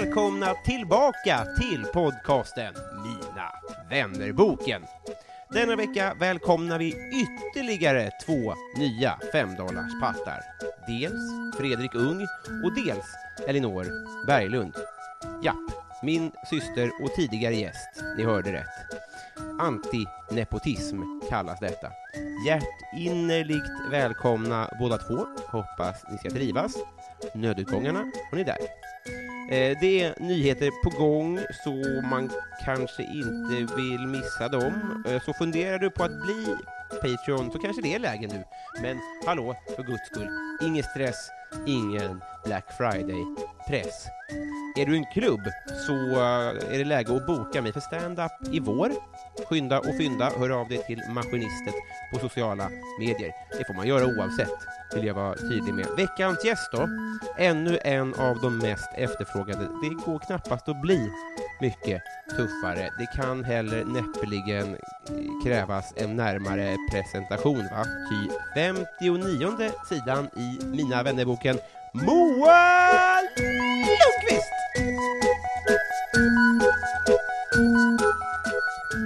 Välkomna tillbaka till podcasten Mina vännerboken. Denna vecka välkomnar vi ytterligare två nya femdollarspattar. Dels Fredrik Ung och dels Elinor Berglund. Ja, min syster och tidigare gäst. Ni hörde rätt. Antinepotism kallas detta. Hjärtinnerligt välkomna båda två. Hoppas ni ska trivas. Nödutgångarna har ni där. Eh, det är nyheter på gång så man kanske inte vill missa dem. Eh, så funderar du på att bli Patreon så kanske det är läge nu. Men hallå, för guds skull, ingen stress, ingen Black Friday-press. Är du en klubb så eh, är det läge att boka mig för stand-up i vår. Skynda och fynda, hör av dig till Maskinistet på sociala medier. Det får man göra oavsett, vill jag vara tydlig med. Veckans gäst då? Ännu en av de mest efterfrågade. Det går knappast att bli mycket tuffare. Det kan heller näppeligen eh, krävas en närmare presentation, va? Ty 59 sidan i Mina vännerboken Moa Lundqvist!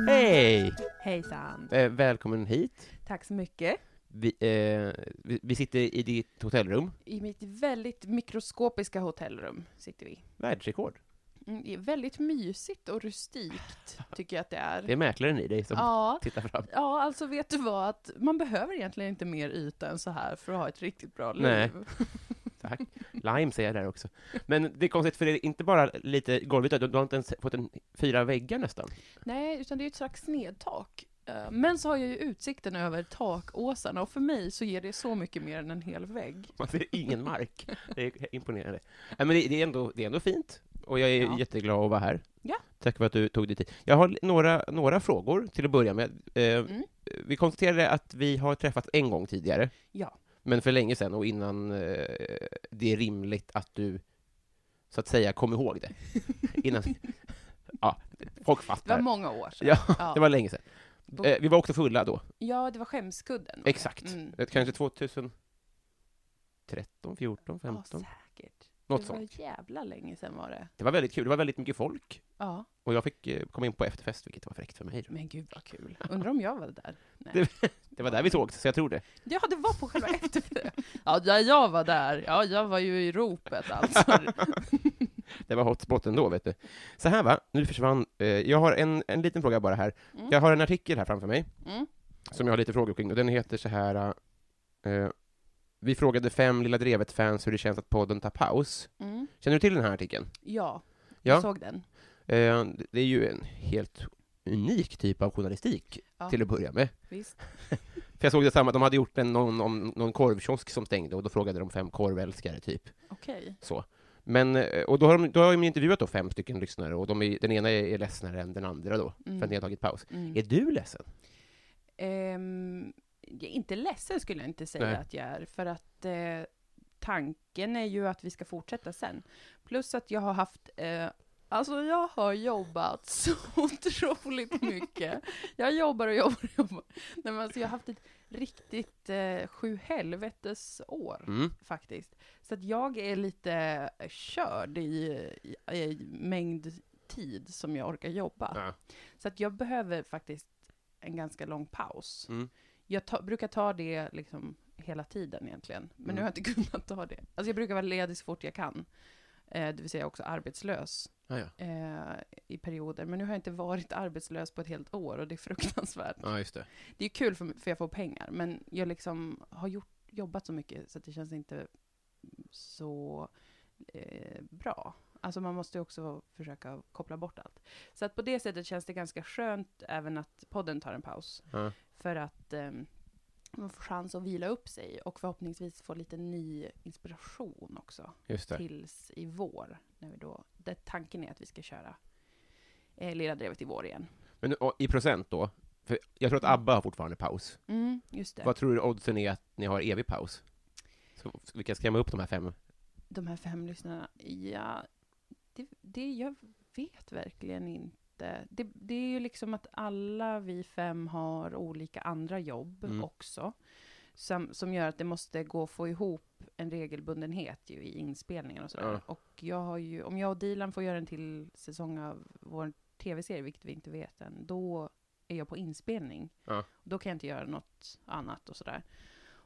Hej! Hejsan. Eh, välkommen hit. Tack så mycket. Vi, eh, vi, vi sitter i ditt hotellrum. I mitt väldigt mikroskopiska hotellrum sitter vi. Världsrekord. Mm, det är väldigt mysigt och rustikt, tycker jag att det är. Det är mäklaren i dig som Ja, tittar fram. ja, alltså vet du vad? Att man behöver egentligen inte mer yta än så här för att ha ett riktigt bra liv. Nej. Tack. Lime säger jag där också. Men det är konstigt, för det är inte bara lite golvyta, du, du har inte ens fått en, fyra väggar nästan. Nej, utan det är ett slags snedtak. Eh, Men så har jag ju utsikten över takåsarna och för mig så ger det så mycket mer än en hel vägg. Man ser ingen mark. Det är imponerande. Men det, är ändå, det är ändå fint, och jag är Ja. jätteglad att vara här. Ja. Tack för att du tog dig tid. Jag har några, några frågor till att börja med. Eh, Mm. Vi konstaterade att vi har träffats en gång tidigare, Ja. men för länge sedan och innan eh, det är rimligt att du, så att säga, kom ihåg det. Innan, ja, folk Det var fattar. många år sedan. Ja, Ja. det var länge sedan. Eh, vi var också fulla då, Ja, det var skämskudden. exakt. Mm. Eh, Kanske 2013, 14, Ja, 15, säkert. Något det sånt. var jävla länge sedan var det. Det var väldigt kul, det var väldigt mycket folk. Ja, Och jag fick eh, komma in på efterfest, vilket var fräckt för mig. men gud vad kul. Undrar om jag var där? Nej. Det- Det var där vi sågs, så jag tror det. Ja, det var på själva efterfest. Ja, ja, jag var där. Ja, jag var ju i ropet alltså. Det var hotspoten då, vet du. Så här va, nu försvann... Eh, jag har en, en liten fråga bara här. Mm. Jag har en artikel här framför mig, Mm. som jag har lite frågor kring, och den heter så här... Eh, vi frågade fem Lilla Drevet-fans hur det känns att podden tar paus. Mm. Känner du till den här artikeln? Ja, Ja. jag såg den. Eh, det är ju en helt unik typ av journalistik, Ja. till att börja med. Visst. För jag såg det samma, de hade gjort en, någon, om, någon korvkiosk som stängde, och då frågade de fem korvälskare, typ. Okej. Så. Men, eh, och då har de, då har de intervjuat då fem stycken lyssnare, och de är, den ena är, ledsnare än den andra då, för att ni har tagit paus. Mm. Är du ledsen? Är inte ledsen skulle jag inte säga Nej. att jag är, för att eh, tanken är ju att vi ska fortsätta sen. Plus att jag har haft eh, Alltså jag har jobbat så otroligt mycket. Jag jobbar och jobbar och jobbar. Nej, men alltså jag har haft ett riktigt eh, sju helvetes år Mm. faktiskt. Så att jag är lite körd i, i, i mängd tid som jag orkar jobba. Ja. Så att jag behöver faktiskt en ganska lång paus. Mm. Jag ta, brukar ta det liksom hela tiden egentligen, men Mm. nu har jag inte kunnat ta det. Alltså jag brukar vara ledig så fort jag kan, eh, det vill säga också arbetslös Ah, ja. eh, i perioder. Men nu har jag inte varit arbetslös på ett helt år och det är fruktansvärt. ja, just det. Det är kul för, för jag får pengar, men jag liksom har gjort, jobbat så mycket så att det känns inte så eh, bra. Alltså man måste ju också försöka koppla bort allt. Så att på det sättet känns det ganska skönt även att podden tar en paus. Ja. För att eh, man får chans att vila upp sig och förhoppningsvis få lite ny inspiration också tills i vår. När vi då, där tanken är att vi ska köra eh, Lilla Drevet i vår igen. Men och, i procent då? För jag tror att ABBA har fortfarande paus. Mm, just det. Vad tror du oddsen är att ni har evig paus? Ska vi kan skrämma upp de här fem? De här fem lyssnarna, ja, det, det jag vet verkligen inte. Det, det är ju liksom att alla vi fem har olika andra jobb Mm. också. Som, som gör att det måste gå att få ihop en regelbundenhet ju i inspelningen och sådär. Ja. Och jag har ju, om jag och Dilan får göra en till säsong av vår tv-serie, vilket vi inte vet än, då är jag på inspelning. Ja. Då kan jag inte göra något annat och sådär.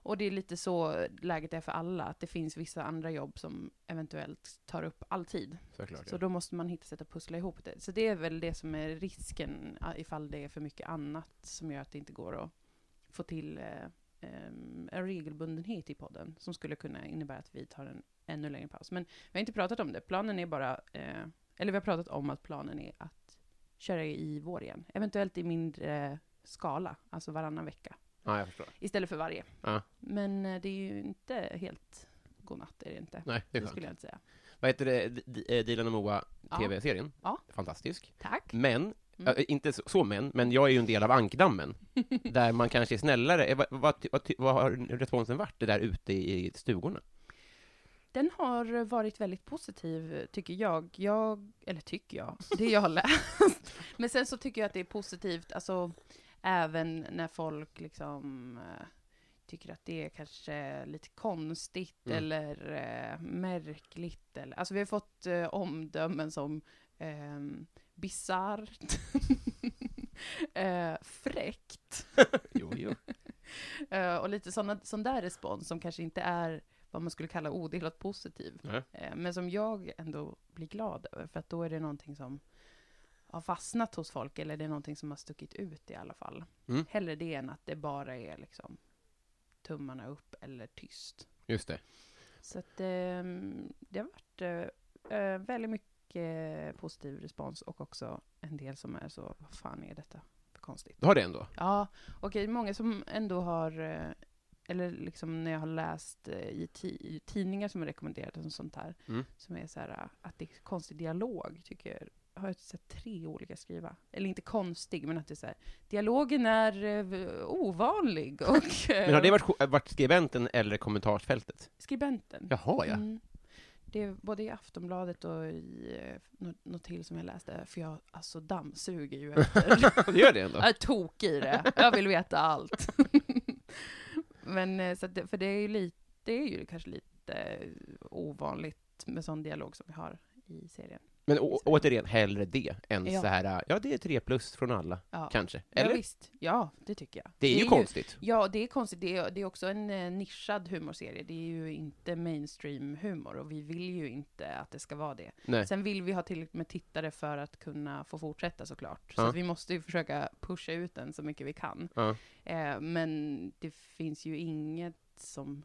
Och det är lite så läget är för alla, att det finns vissa andra jobb som eventuellt tar upp all tid. Såklart. Så då måste man hitta sätt att pussla ihop det. Så det är väl det som är risken ja, ifall det är för mycket annat som gör att det inte går att få till eh, en regelbundenhet i podden som skulle kunna innebära att vi tar en ännu längre paus. Men vi har inte pratat om det. Planen är bara, eh, eller vi har pratat om att planen är att köra i vår igen. Eventuellt i mindre skala, alltså varannan vecka. Ja, jag förstår. Istället för varje. Ja. Men eh, det är ju inte helt godnatt, är det inte. Nej, det är skönt. skulle jag inte säga. Vad heter det? D- Dilan och Moa, Ja. TV-serien? Ja. Fantastisk. Tack. Men, Mm. äh, inte så, så men, men jag är ju en del av ankdammen, där man kanske är snällare. Eh, Vad, vad, ty- vad, ty- vad har responsen varit, det där ute i stugorna? Den har varit väldigt positiv, tycker jag. jag. Eller tycker jag, det jag har läst. Men sen så tycker jag att det är positivt, alltså även när folk liksom eh, tycker att det är kanske lite konstigt Mm. eller eh, märkligt. Eller, alltså vi har fått eh, omdömen som eh, bisarrt, eh, fräckt. Jo, jo. Eh, och lite såna, sån där respons som kanske inte är vad man skulle kalla odelat positiv. Eh, men som jag ändå blir glad över, för att då är det någonting som har fastnat hos folk, eller det är någonting som har stuckit ut i alla fall. Mm. Hellre det än att det bara är liksom tummarna upp eller tyst. Just det. Så att ehm, det har varit eh, eh, väldigt mycket positiv respons och också en del som är så, vad fan är detta för konstigt? Du har det ändå? Ja, okej, många som ändå har, eh, eller liksom när jag har läst eh, i, i tidningar som har rekommenderat och sånt här, Mm. som är så här, eh, att det är konstig dialog, tycker. Har jag sett tre olika skriva. Eller inte konstig, men att det är så här, dialogen är eh, ovanlig och... Men har det varit, varit skribenten eller kommentarsfältet? Skribenten. Jaha, ja. Mm. Det är både i Aftonbladet och i eh, något, till som jag läste, för jag alltså dammsuger ju efter Du gör det ändå? Jag är tokig i det. Jag vill veta allt. Men eh, så att det, för det är ju lite, det är ju kanske lite ovanligt med sån dialog som vi har i serien. Men å, återigen, hellre det än Ja. så här, ja det är tre plus från alla, Ja. kanske. Ja, Eller? visst. Ja, det tycker jag. det är ju konstigt. Ja, det är konstigt. Det är, det är också en eh, nischad humorserie. Det är ju inte mainstream-humor och vi vill ju inte att det ska vara det. Nej. Sen vill vi ha tillräckligt med tittare för att kunna få fortsätta såklart. Så Ja. att vi måste ju försöka pusha ut den så mycket vi kan. Ja. Eh, men det finns ju inget som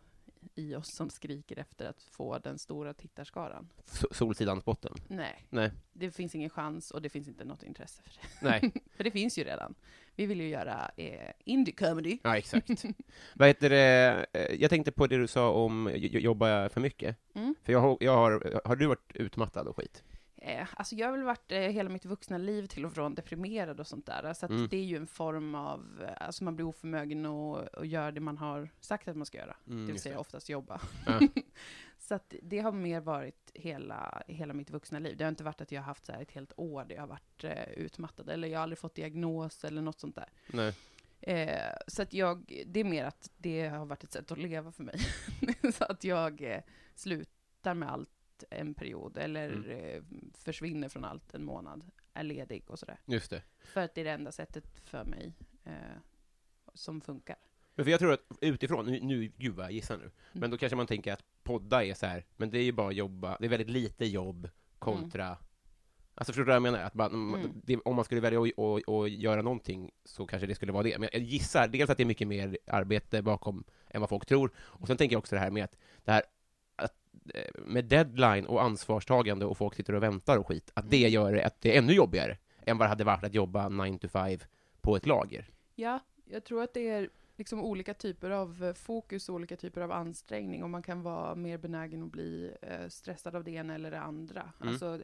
i oss som skriker efter att få den stora tittarskaran. Solsidans botten. Nej, Nej. det finns ingen chans och det finns inte något intresse för det. Nej. För det finns ju redan. Vi vill ju göra eh, indie comedy. Ja, exakt. Vad heter det, eh, jag tänkte på det du sa om jobba för mycket. Mm. För jag jag har, har du varit utmattad och skit? Eh, alltså jag har väl varit eh, hela mitt vuxna liv till och från deprimerad och sånt där. Så Mm. det är ju en form av, eh, alltså man blir oförmögen att göra det man har sagt att man ska göra. Mm, det vill säga det. oftast jobba. Ja. så det har mer varit hela, hela mitt vuxna liv. Det har inte varit att jag har haft så här ett helt år där jag har varit eh, utmattad, eller jag har aldrig fått diagnos eller något sånt där. Nej. Eh, så att jag, det är mer att det har varit ett sätt att leva för mig. så att jag eh, slutar med allt en period, eller Mm. eh, försvinner från allt en månad, är ledig och sådär. Just det. För att det är det enda sättet för mig eh, som funkar. Men för jag tror att utifrån, nu, nu gud vad jag gissar Mm. nu, men då kanske man tänker att podda är så här, men det är ju bara jobba, det är väldigt lite jobb kontra Alltså förstår du vad jag menar? Att man, Mm. det, om man skulle välja att att- att göra någonting så kanske det skulle vara det. Men jag gissar dels att det är mycket mer arbete bakom än vad folk tror. Och sen tänker jag också det här med att det här med deadline och ansvarstagande och folk sitter och väntar och skit, att det gör det, att det är ännu jobbigare än vad det hade varit att jobba 9 to 5 på ett lager. Ja, jag tror att det är liksom olika typer av eh, fokus och olika typer av ansträngning och man kan vara mer benägen att bli eh, stressad av det ena eller det andra. Mm. Alltså,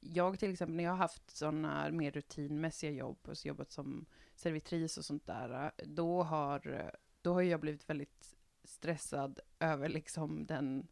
jag till exempel, när jag har haft sådana mer rutinmässiga jobb, och jobbat som servitris och sånt där, eh, då har, eh, då har jag blivit väldigt stressad över liksom den,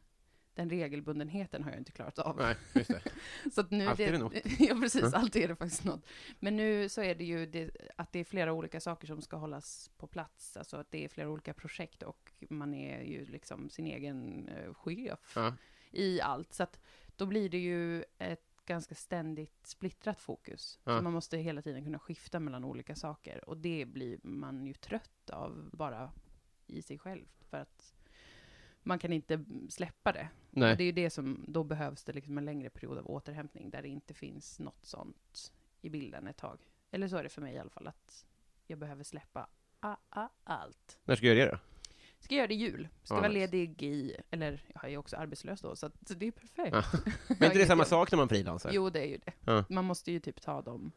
den regelbundenheten har jag inte klarat av. Nej, just det. Så att nu Alltid är det något. ja, precis. Ja. Alltid är det faktiskt något. Men nu så är det ju det, att det är flera olika saker som ska hållas på plats. Alltså att det är flera olika projekt och man är ju liksom sin egen eh, chef Ja. i allt. Så att då blir det ju ett ganska ständigt splittrat fokus. Ja. Så man måste hela tiden kunna skifta mellan olika saker. Och det blir man ju trött av bara i sig själv. För att man kan inte släppa det. Nej. Och det är ju det som, då behövs det liksom en längre period av återhämtning där det inte finns något sånt i bilden ett tag. Eller så är det för mig i alla fall, att jag behöver släppa a, a, allt. När ska jag göra det då? Ska göra det i jul. Ska Ja, vara nice. ledig i, eller jag är ju också arbetslös då, så att det är perfekt. Jag Men inte det samma sak när man frilansar? Jo, det är ju det. Ja. Man måste ju typ ta de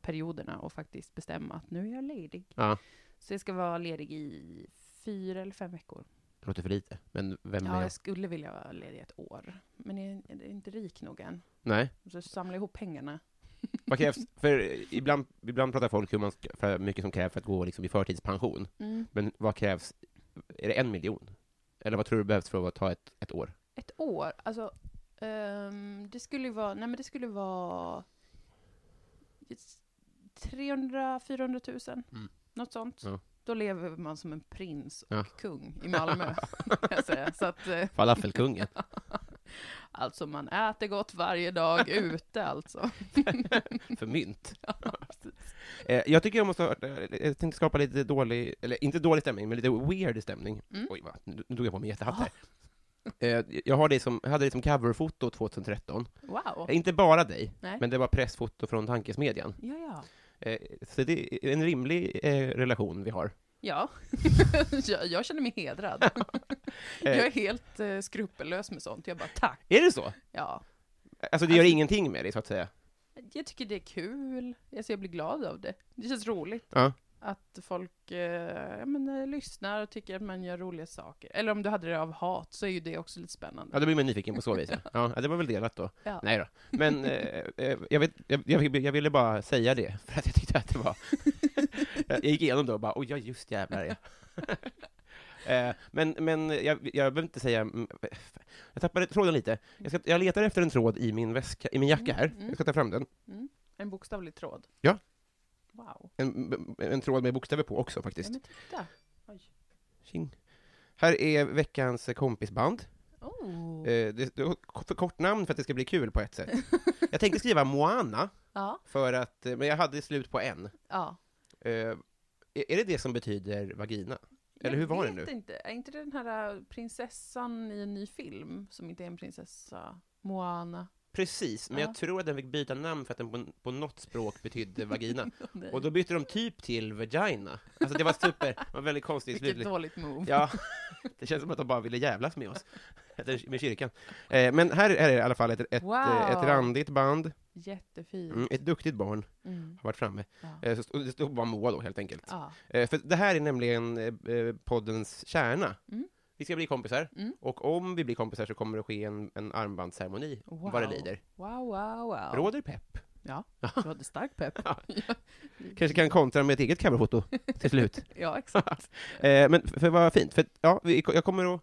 perioderna och faktiskt bestämma att nu är jag ledig. Så jag ska vara ledig i fyra eller fem veckor. Det låter för lite, men vem Ja, är jag jag? skulle vilja vara ledig ett år. Men jag är inte rik nog än. Nej, Så samla ihop pengarna. vad krävs? För ibland, ibland pratar folk hur man ska, för mycket som krävs för att gå liksom i förtidspension. Mm. Men vad krävs? Är det en miljon? Eller vad tror du behövs för att ta ett, ett år? Ett år? Alltså, ehm, det skulle ju vara, nej men det skulle vara 300-400 000. Mm. Något sånt. Ja. Då lever man som en prins och Ja. kung i Malmö. kan jag säga. Så att, eh, Falafelkungen? alltså man äter gott varje dag ute alltså. för mynt? Ja. Eh, jag tycker jag måste, ha- eh, jag tänkte skapa lite dålig, eller inte dålig stämning, men lite weird stämning. Mm. Oj, va? nu nu tog jag på mig jättehatt här. Eh, jag har dig som, jag hade dig som coverfoto 2013. Wow. Eh, Inte bara dig, Nej. men det var pressfoto från Tankesmedjan. Ja, ja. Eh, så det är en rimlig eh, relation vi har. Ja, jag, jag känner mig hedrad. Eh, Jag är helt eh, skrupellös med sånt. Jag bara, tack. Är det så? Ja, Alltså det gör Alltså- ingenting med dig, så att säga? jag tycker det är kul. Alltså, jag blir glad av det. Det känns roligt. Ja. Att folk eh, ja, men, eh, lyssnar och tycker att man gör roliga saker. Eller om du hade det av hat, så är ju det också lite spännande. Ja, då blir man nyfiken på så vis. Ja, Ja, det var väl delat då. Ja. Nej då. Men eh, eh, jag, vet, jag, jag, jag ville bara säga det, för att jag tyckte att det var... jag gick igenom det och bara, oj, ja, just jävlar ja. Eh, men men jag, jag behöver inte säga... mm, Jag tappade tråden lite. Jag, ska, jag letar efter en tråd i min, väska, i min jacka här. Mm, mm. Jag ska ta fram den. Mm. En bokstavlig tråd. Ja. Wow. En, en tråd med bokstäver på också, Ja, faktiskt. men titta. Oj. Tjing. Här är veckans kompisband. Oh. Eh, det, det för kort namn för att det ska bli kul på ett sätt. Jag tänkte skriva Moana, Ja. för att, eh, men jag hade slut på en. ja. Eh, är det det som betyder vagina? Eller Jag hur var det vet nu? inte. Är inte det den här prinsessan i en ny film som inte är en prinsessa? Moana. Precis, men Ja. jag tror att den fick byta namn för att den på, på något språk betydde vagina. Och då bytte de typ till vagina. Alltså det var super, det var väldigt konstigt Vilket slut. dåligt move. Ja, det känns som att de bara ville jävlas med oss. Med kyrkan. Eh, men här är det i alla fall ett, ett, Wow. eh, ett randigt band. Jättefint. Mm, ett duktigt barn Mm. har varit framme. Ja. Eh, så det stod bara Moa då, helt enkelt. Ja. Eh, för det här är nämligen eh, eh, poddens kärna. Mm. Vi ska bli kompisar, Mm. och om vi blir kompisar så kommer det ske en, en armbandsceremoni, Wow. vad det lider. Wow, wow, wow. Råder pepp? Ja, hade stark pepp. Ja. Kanske kan kontra med ett eget coverfoto till slut. ja, exakt. Eh, men för, för vad fint, för ja, vi, jag kommer att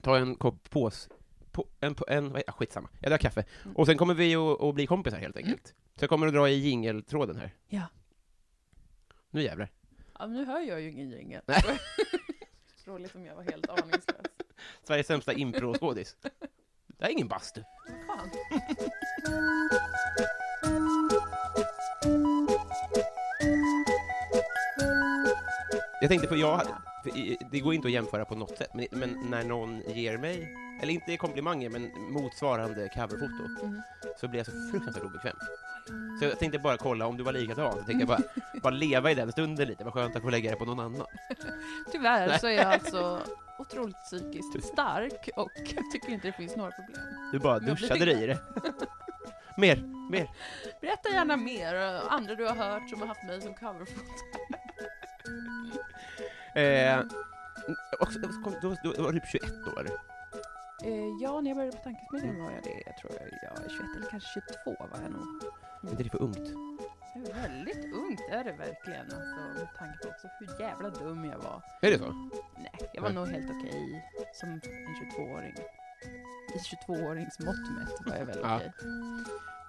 ta en kopp pås, på, en, på- en, ah, skitsamma, jag drar kaffe. Mm. Och sen kommer vi att, bli kompisar helt enkelt. Så jag kommer att dra i jingeltråden här. Ja. Nu jävlar. ja, nu hör jag ju ingen jingel roligt om jag var helt aningslös. Sveriges sämsta improskådis. Det är ingen bastu. Jag tänkte på, jag, det går inte att jämföra på något sätt, men, men när någon ger mig eller inte komplimanger, men motsvarande coverfoto, Mm. så blir jag så fruktansvärt obekväm. Så jag tänkte bara kolla om du var likadan, så tänkte jag bara, bara leva i den stunden lite, vad skönt att få lägga det på någon annan. Tyvärr så är jag alltså otroligt psykiskt stark och tycker inte det finns några problem. Du bara duschade dig i det. mer, mer. Berätta gärna mer, eh, andra du har hört som har haft mig som coverfoto. Eh, då, då, då var du typ 21 år. Eh, ja, när jag började på Tankesmedjan var jag det. Jag tror jag var 21 eller kanske 22 var jag nog. Är inte det för ungt? Det är väldigt ungt är det verkligen, alltså, med tanke på också hur jävla dum jag var. Är det så? Nej, jag var Nej. nog helt okej som en 22-åring. I 22-årings mått mätt var jag väl Ja. okej.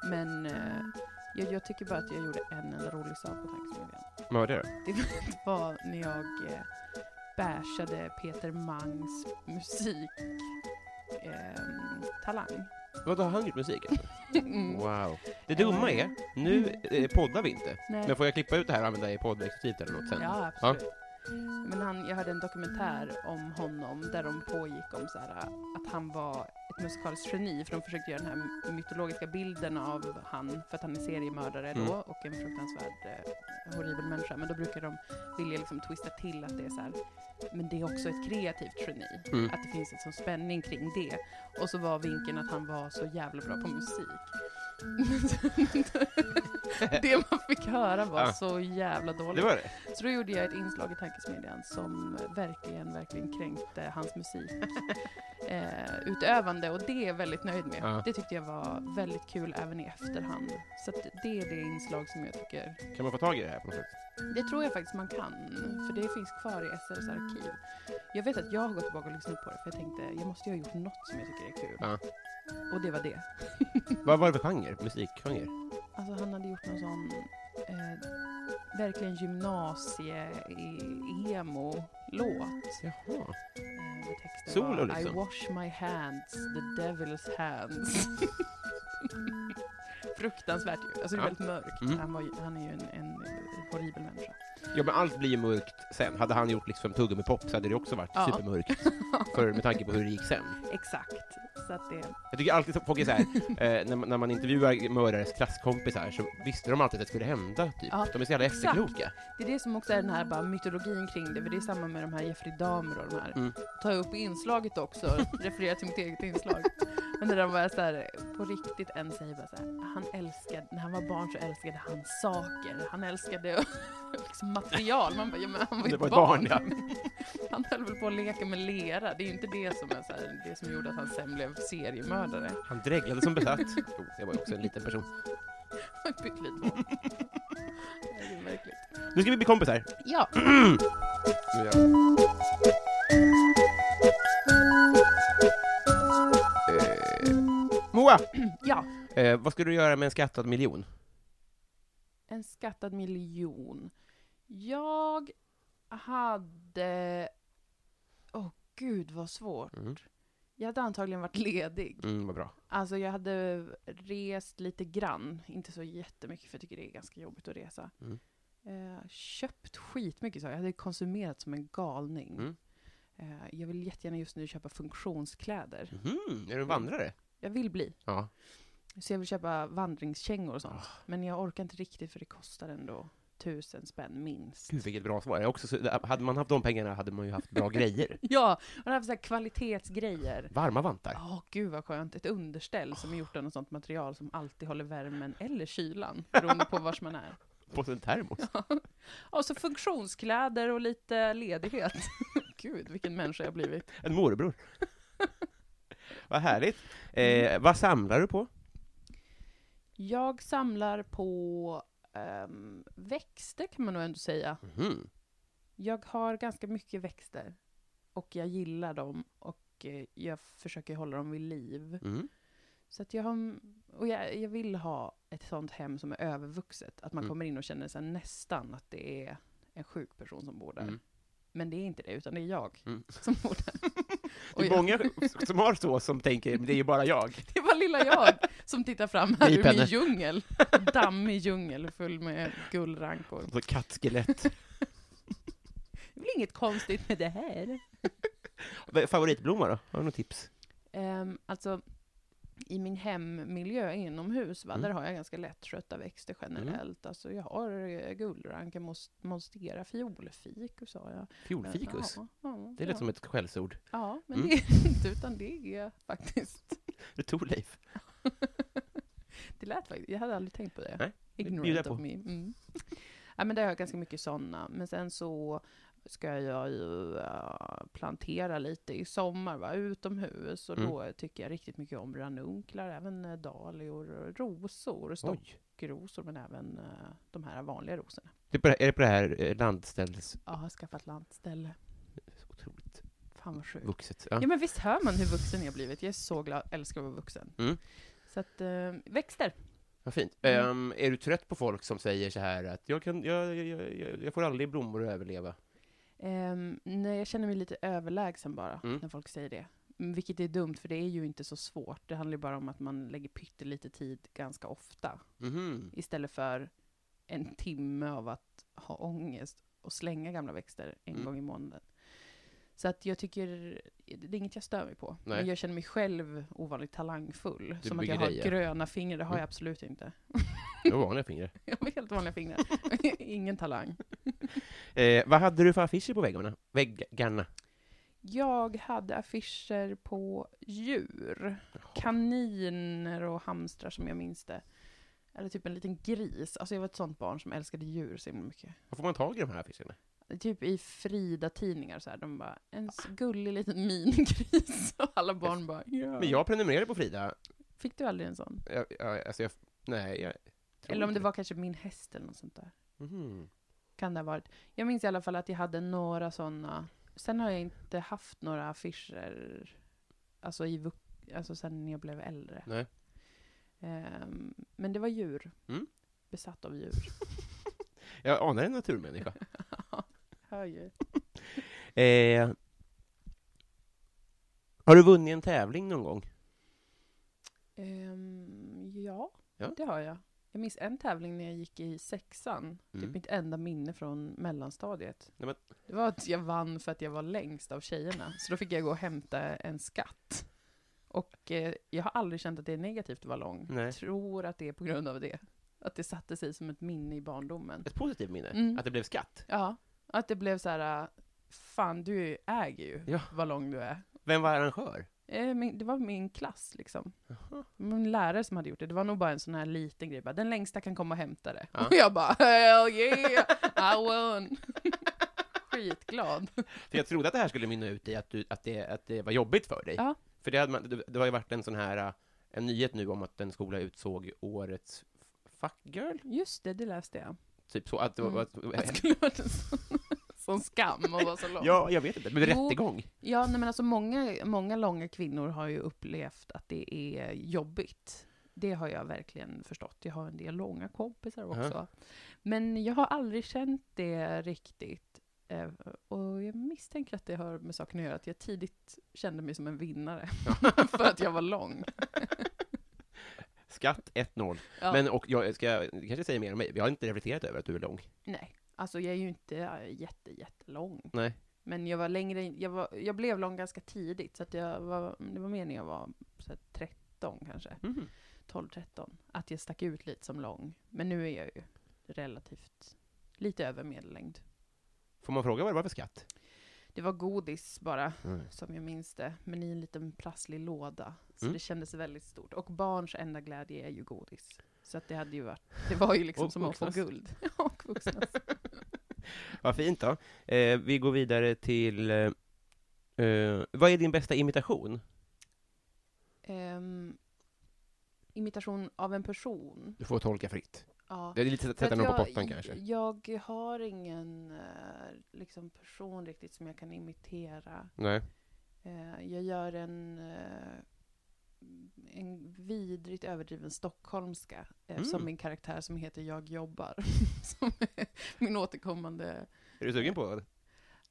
Men eh, jag, jag tycker bara att jag gjorde en enda rolig sak på Tankesmedjan. Vad var det då? Det var när jag eh, bashade Peter Mangs musik talang. Vad har han gjort musik? Alltså? Mm. Wow. Det dumma är, nu eh, poddar vi inte. Nej. Men får jag klippa ut det här och använda det i poddexklusivt eller något sen? Ja, absolut. Men han, jag hörde en dokumentär om honom där de pågick om så här, att han var ett musikaliskt geni, för de försökte göra den här mytologiska bilden av han, för att han är seriemördare då, Mm. och en fruktansvärd eh, horribel människa. Men då brukar de vilja liksom twista till att det är så här, men det är också ett kreativt geni. Mm. Att det finns en sån spänning kring det. Och så var vinkeln att han var så jävla bra på musik. det man fick höra var Ja. så jävla dåligt. Det var det? Så då gjorde jag ett inslag i Tankesmedjan som verkligen, verkligen kränkte hans musik. eh, utövande och det är jag väldigt nöjd med. Ja. Det tyckte jag var väldigt kul även i efterhand. Så att det är det inslag som jag tycker, Kan man få tag i det här på något sätt? det tror jag faktiskt man kan, för det finns kvar i SRs arkiv. Jag vet att jag har gått tillbaka och lyssnat på det, för jag tänkte, jag måste ju ha gjort något som jag tycker är kul. Ja. Och det var det. Vad var det för genre? Musikgenre? Alltså han hade gjort någon sån, eh, verkligen gymnasie-emo-låt. Jaha. Eh, där texten Solo var liksom? I wash my hands, the devil's hands. Fruktansvärt ju. Alltså det är Ja. väldigt mörkt. Mm. Han, var, han är ju en, en horribel människa. Ja, men allt blir ju mörkt sen. Hade han gjort liksom tuggummi pop så hade det också varit Ja. supermörkt. För, med tanke på hur det gick sen. Exakt. Så att det, Jag tycker alltid folk är så här, eh, när, man, när man intervjuar mördares klasskompisar så visste de alltid att det skulle hända, typ. Ja, de är så jävla efterkloka. det är det som också är den här bara mytologin kring det. För det är samma med de här Jeffrey Dahmer och de här. Mm. Tar jag upp inslaget också, refererar till mitt eget inslag. Men när de var så här, på riktigt, en säger bara så här, han älskade, när han var barn så älskade han saker. Han älskade liksom material. Man bara, ja men han var ju ett barn. barn, Han höll väl på att leka med lera. Det är ju inte det som är så här, det som gjorde att han sen blev seriemördare. Han dreglade som besatt. Jo, det var ju också en liten person. Pyttelite barn. Det är verkligt. Nu ska vi bli kompisar. Ja, Nu gör jag. Eh, Moa, ja. eh, vad ska du göra med en skattad miljon? En skattad miljon. Jag hade... Åh gud vad svårt. Mm. Jag hade antagligen varit ledig. Mm, vad bra. Alltså jag hade rest lite grann, inte så jättemycket för jag tycker det är ganska jobbigt att resa. Mm. Eh, köpt skitmycket så jag hade konsumerat som en galning. Mm. Eh, jag vill jättegärna just nu köpa funktionskläder. Mhm, är du en vandrare? Jag vill bli. Ja. Så jag vill köpa vandringskängor och sånt. Ah. Men jag orkar inte riktigt för det kostar ändå tusen spänn minst. Gud, vilket bra svar. Jag också, så- hade man haft de pengarna hade man ju haft bra grejer. Ja, det här var så kvalitetsgrejer. Varma vantar. Ja, gud vad skönt. Ett underställ som är gjort av något sånt material som alltid håller värmen eller kylan, beroende på vars man är. På en termos. Och så funktionskläder och lite ledighet. Gud, vilken människa jag blivit. En morbror. vad härligt. Eh, vad samlar du på? Jag samlar på ehm, växter kan man nog ändå säga. Mhm. Jag har ganska mycket växter och jag gillar dem och eh, jag försöker hålla dem vid liv. Mm. Så att jag har, och jag, jag vill ha ett sånt hem som är övervuxet. Att man Mm. kommer in och känner sig nästan att det är en sjuk person som bor där. Mm. Men det är inte det, utan det är jag Mm. som bor där. Det är jag- många som har så, som tänker, men det är ju bara jag. Det var lilla jag som tittar fram här ur min djungel. Dammig djungel full med gullrankor. Så kattskelett. Jag vill inget konstigt med det här. Är Favoritblomma då? Har du något tips? Um, alltså, i min hemmiljö inomhus, va, Mm. där har jag ganska lättskötta växter generellt. Alltså, jag har uh, gullranka, monstera, fiolfikus har jag. Fiolfikus? Ja, ja, Det lät ja. som ett skällsord. Ja, men Mm. det är inte, utan det är faktiskt... Det tog Leif. Det lät faktiskt, jag hade aldrig tänkt på det. Nej, Ignorant of me. Mm. Ja, men det har jag ganska mycket sådana. Men sen så ska jag ju eh, plantera lite i sommar, va? utomhus. Och Mm. då tycker jag riktigt mycket om ranunklar, även uh, dahlior, och rosor, stockrosor, men även eh, de här vanliga rosorna. Det är, på är det på det här eh, landställs... Ja, jag har skaffat lantställe. Så otroligt Fan vad sjukt. vuxet. Ja. Ja men visst hör man hur vuxen jag blivit? Jag är så glad, älskar att vara vuxen. Mm. Så att, eh, växter. Vad fint. Mm. Ehm, är du trött på folk som säger så här att jag, kan, jag, jag, jag, jag får aldrig blommor att överleva? Um, nej, jag känner mig lite överlägsen bara Mm. när folk säger det. Mm, Vilket är dumt, för det är ju inte så svårt. Det handlar ju bara om att man lägger pyttelite tid ganska ofta. Mhm. Istället för en timme av att ha ångest och slänga gamla växter en Mm. gång i månaden. Så att jag tycker, det är inget jag stör mig på. Nej. Men jag känner mig själv ovanligt talangfull. Du Som att jag har grejer. gröna fingrar, det har Mm. jag absolut inte. Det var vanliga fingrar. Jag har helt vanliga fingrar. Ingen talang. Eh, vad hade du för affischer på väggarna? Väggarna? Jag hade affischer på djur. Kaniner och hamstrar som jag minns det. Eller typ en liten gris. Alltså jag var ett sånt barn som älskade djur så himla mycket. Var får man tag i de här affischerna? Typ i Frida-tidningar så här, de bara en gullig liten minigris. Och alla barn bara ja. Men jag prenumererade på Frida. Fick du aldrig en sån? Jag, jag, alltså jag, nej, jag Eller om det var kanske min häst eller något sånt där. Mhm. Kan det ha varit. Jag minns i alla fall att jag hade några såna. Sen har jag inte haft några affischer. Alltså, i vux- alltså sen jag blev äldre. Nej. Ehm, men det var djur. Mm. Besatt av djur. Jag anar en naturmänniska. Hör ju. Eh, har du vunnit en tävling någon gång? Ehm, ja, Ja. det har jag. Jag minns en tävling när jag gick i sexan. Mm. Typ mitt enda minne från mellanstadiet. Nej, men- Det var att jag vann för att jag var längst av tjejerna. Så då fick jag gå och hämta en skatt. Och eh, jag har aldrig känt att det är negativt att vara lång. Nej. Jag tror att det är på grund av det. Att det satte sig som ett minne i barndomen. Ett positivt minne? Mm. Att det blev skatt? Ja, att det blev så här. äh, Fan, du äger ju Ja. vad lång du är. Vem var arrangör? Eh, min- Det var min klass liksom. Min lärare som hade gjort det. Det var nog bara en sån här liten grej. Bara, Den längsta kan komma och hämta det. Ja. Och jag bara, hell yeah, I won. Skitglad. För jag trodde att det här skulle mynna ut i att, du, att, det, att det var jobbigt för dig. Ja. För det, hade man, det, det har ju varit en sån här, äh, en nyhet nu om att en skola utsåg årets fuckgirl. Just det, det läste jag. Typ så att. Mm. Att, Att det skulle varit en sån, sån skam att vara så lång. ja, jag vet inte, men Jo. rättegång. Ja, nej, men alltså många, många långa kvinnor har ju upplevt att det är jobbigt. Det har jag verkligen förstått. Jag har en del långa kompisar också. Aha. Men jag har aldrig känt det riktigt. Eh, Och jag misstänker att det har med saken att göra att jag tidigt kände mig som en vinnare. för att jag var lång. Skatt 1-0. Ja. Men, och jag ska, jag kanske säger mer om mig, jag har inte reflekterat över att du är lång. Nej, alltså jag är ju inte äh, jätte, jättelång. Nej. Men jag var längre, jag, var, jag blev lång ganska tidigt. Så att jag var, det var när jag var så här, 13 kanske. Mhm. 12-13. Att jag stack ut lite som lång. Men nu är jag ju relativt lite över medellängd. Får man fråga vad det var för skatt? Det var godis bara, Mm. som jag minns det. Men i en liten prasslig låda. Så Mm. det kändes väldigt stort. Och barns enda glädje är ju godis. Så att det hade ju varit, det var ju liksom Och som att få guld. Och vuxnas. Vad fint då. Eh, vi går vidare till... Eh, eh, vad är din bästa imitation? Ehm, imitation av en person. Du får tolka fritt. Ja. Det är lite För sätta att någon på pottan kanske. Jag har ingen eh, liksom person riktigt som jag kan imitera. Nej. Eh, jag gör en, en vidrigt överdriven stockholmska eh, Mm. som min karaktär som heter Jag jobbar. som är min återkommande... Är du sugen på det?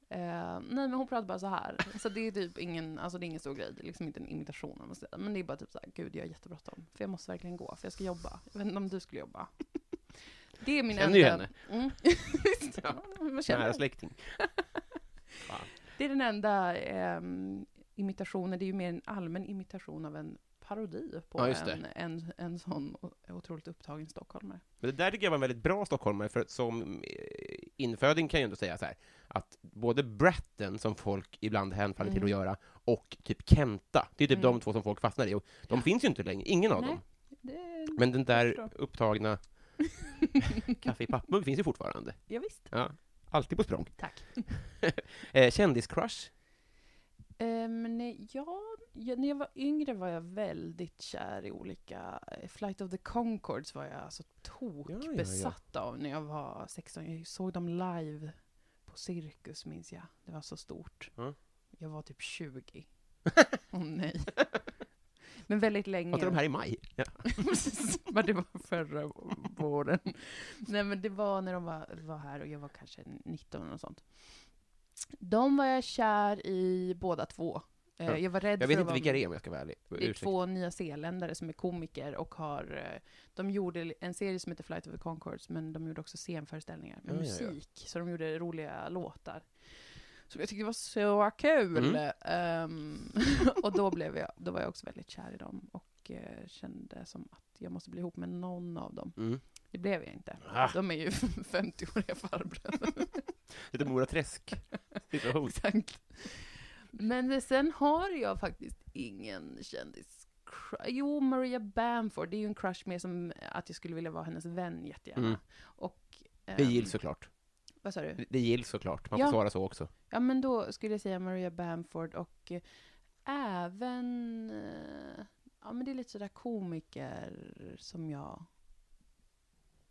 Eh, nej, men hon pratar bara så här. Så det är typ ingen, alltså det är ingen stor grej. Det är liksom inte en imitation, om säger. Men det är bara typ så här, gud jag har jättebråttom. För jag måste verkligen gå, för jag ska jobba. Jag vet inte om du skulle jobba. Det är min Känner ju enda... henne. Mm. Visst, Ja. man känner Nära släkting. Det är den enda ehm, imitationen, det är ju mer en allmän imitation av en parodi på Ja, en, en, en sån otroligt upptagen stockholmare. Men det där tycker jag var en väldigt bra stockholmare, för som eh, inföding kan jag ju ändå säga så här, att både Bratton, som folk ibland hänfaller till Mm. att göra, och typ Kenta, det är typ Mm. de två som folk fastnar i, och de finns ju inte längre, ingen av Nej. dem. Det, Men den där upptagna kaffe i pappmugg finns ju fortfarande. ja, visst. Ja, alltid på språng. Tack. eh, kändiscrush? Um, nej, ja, ja, när jag var yngre var jag väldigt kär i olika... eh, Flight of the Conchords var jag alltså tok Ja, ja, ja. besatt av när jag var 16. Jag såg dem live på Cirkus, minns jag. Det var så stort. Ja. Jag var typ 20. Åh nej. Men väldigt länge. Var inte de här i maj? Ja. men det var förra våren. Nej, men det var när de var, var här och jag var kanske 19 och sånt. De var jag kär i båda två. Eh, Ja. Jag var rädd Jag för vet att inte vilka det är om jag ska vara ärlig. Det är två nya zeeländare som är komiker och har... eh, De gjorde en serie som heter Flight of the Conchords, men de gjorde också scenföreställningar med Ja, ja, ja. musik. Så de gjorde roliga låtar. Som jag tyckte var så kul! Mm. Ehm, och då, blev jag, då var jag också väldigt kär i dem och eh, kände som att jag måste bli ihop med någon av dem. Mm. Det blev jag inte. Ah. De är ju 50-åriga farbröder. Lite Mora Träsk situation. Exakt. Men sen har jag faktiskt ingen kändis Jo, Maria Bamford, det är ju en crush mer som att jag skulle vilja vara hennes vän jättegärna. Mm. Och, Det ehm, gills såklart. Vad sa du? Det gills såklart. Man Ja. får svara så också. Ja, men då skulle jag säga Maria Bamford och eh, även... eh, Ja, men det är lite sådär komiker som jag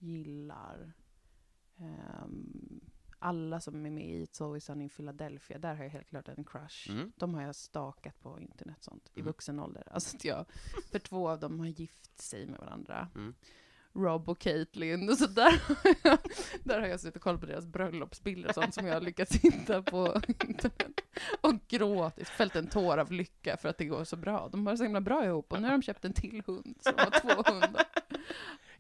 gillar. Ehm, alla som är med i It's Always Sunny in Philadelphia, där har jag helt klart en crush. Mm. De har jag stakat på internet sånt, i Mm. vuxen ålder. Alltså att jag, för två av dem har gift sig med varandra. Mm. Rob och Caitlyn, och så där, har jag- där har jag suttit och kollat på deras bröllopsbilder och sånt som jag har lyckats hitta på internet. Och gråtit, fällt en tår av lycka för att det går så bra. De har så himla bra ihop, och nu har de köpt en till hund, de har två hundar.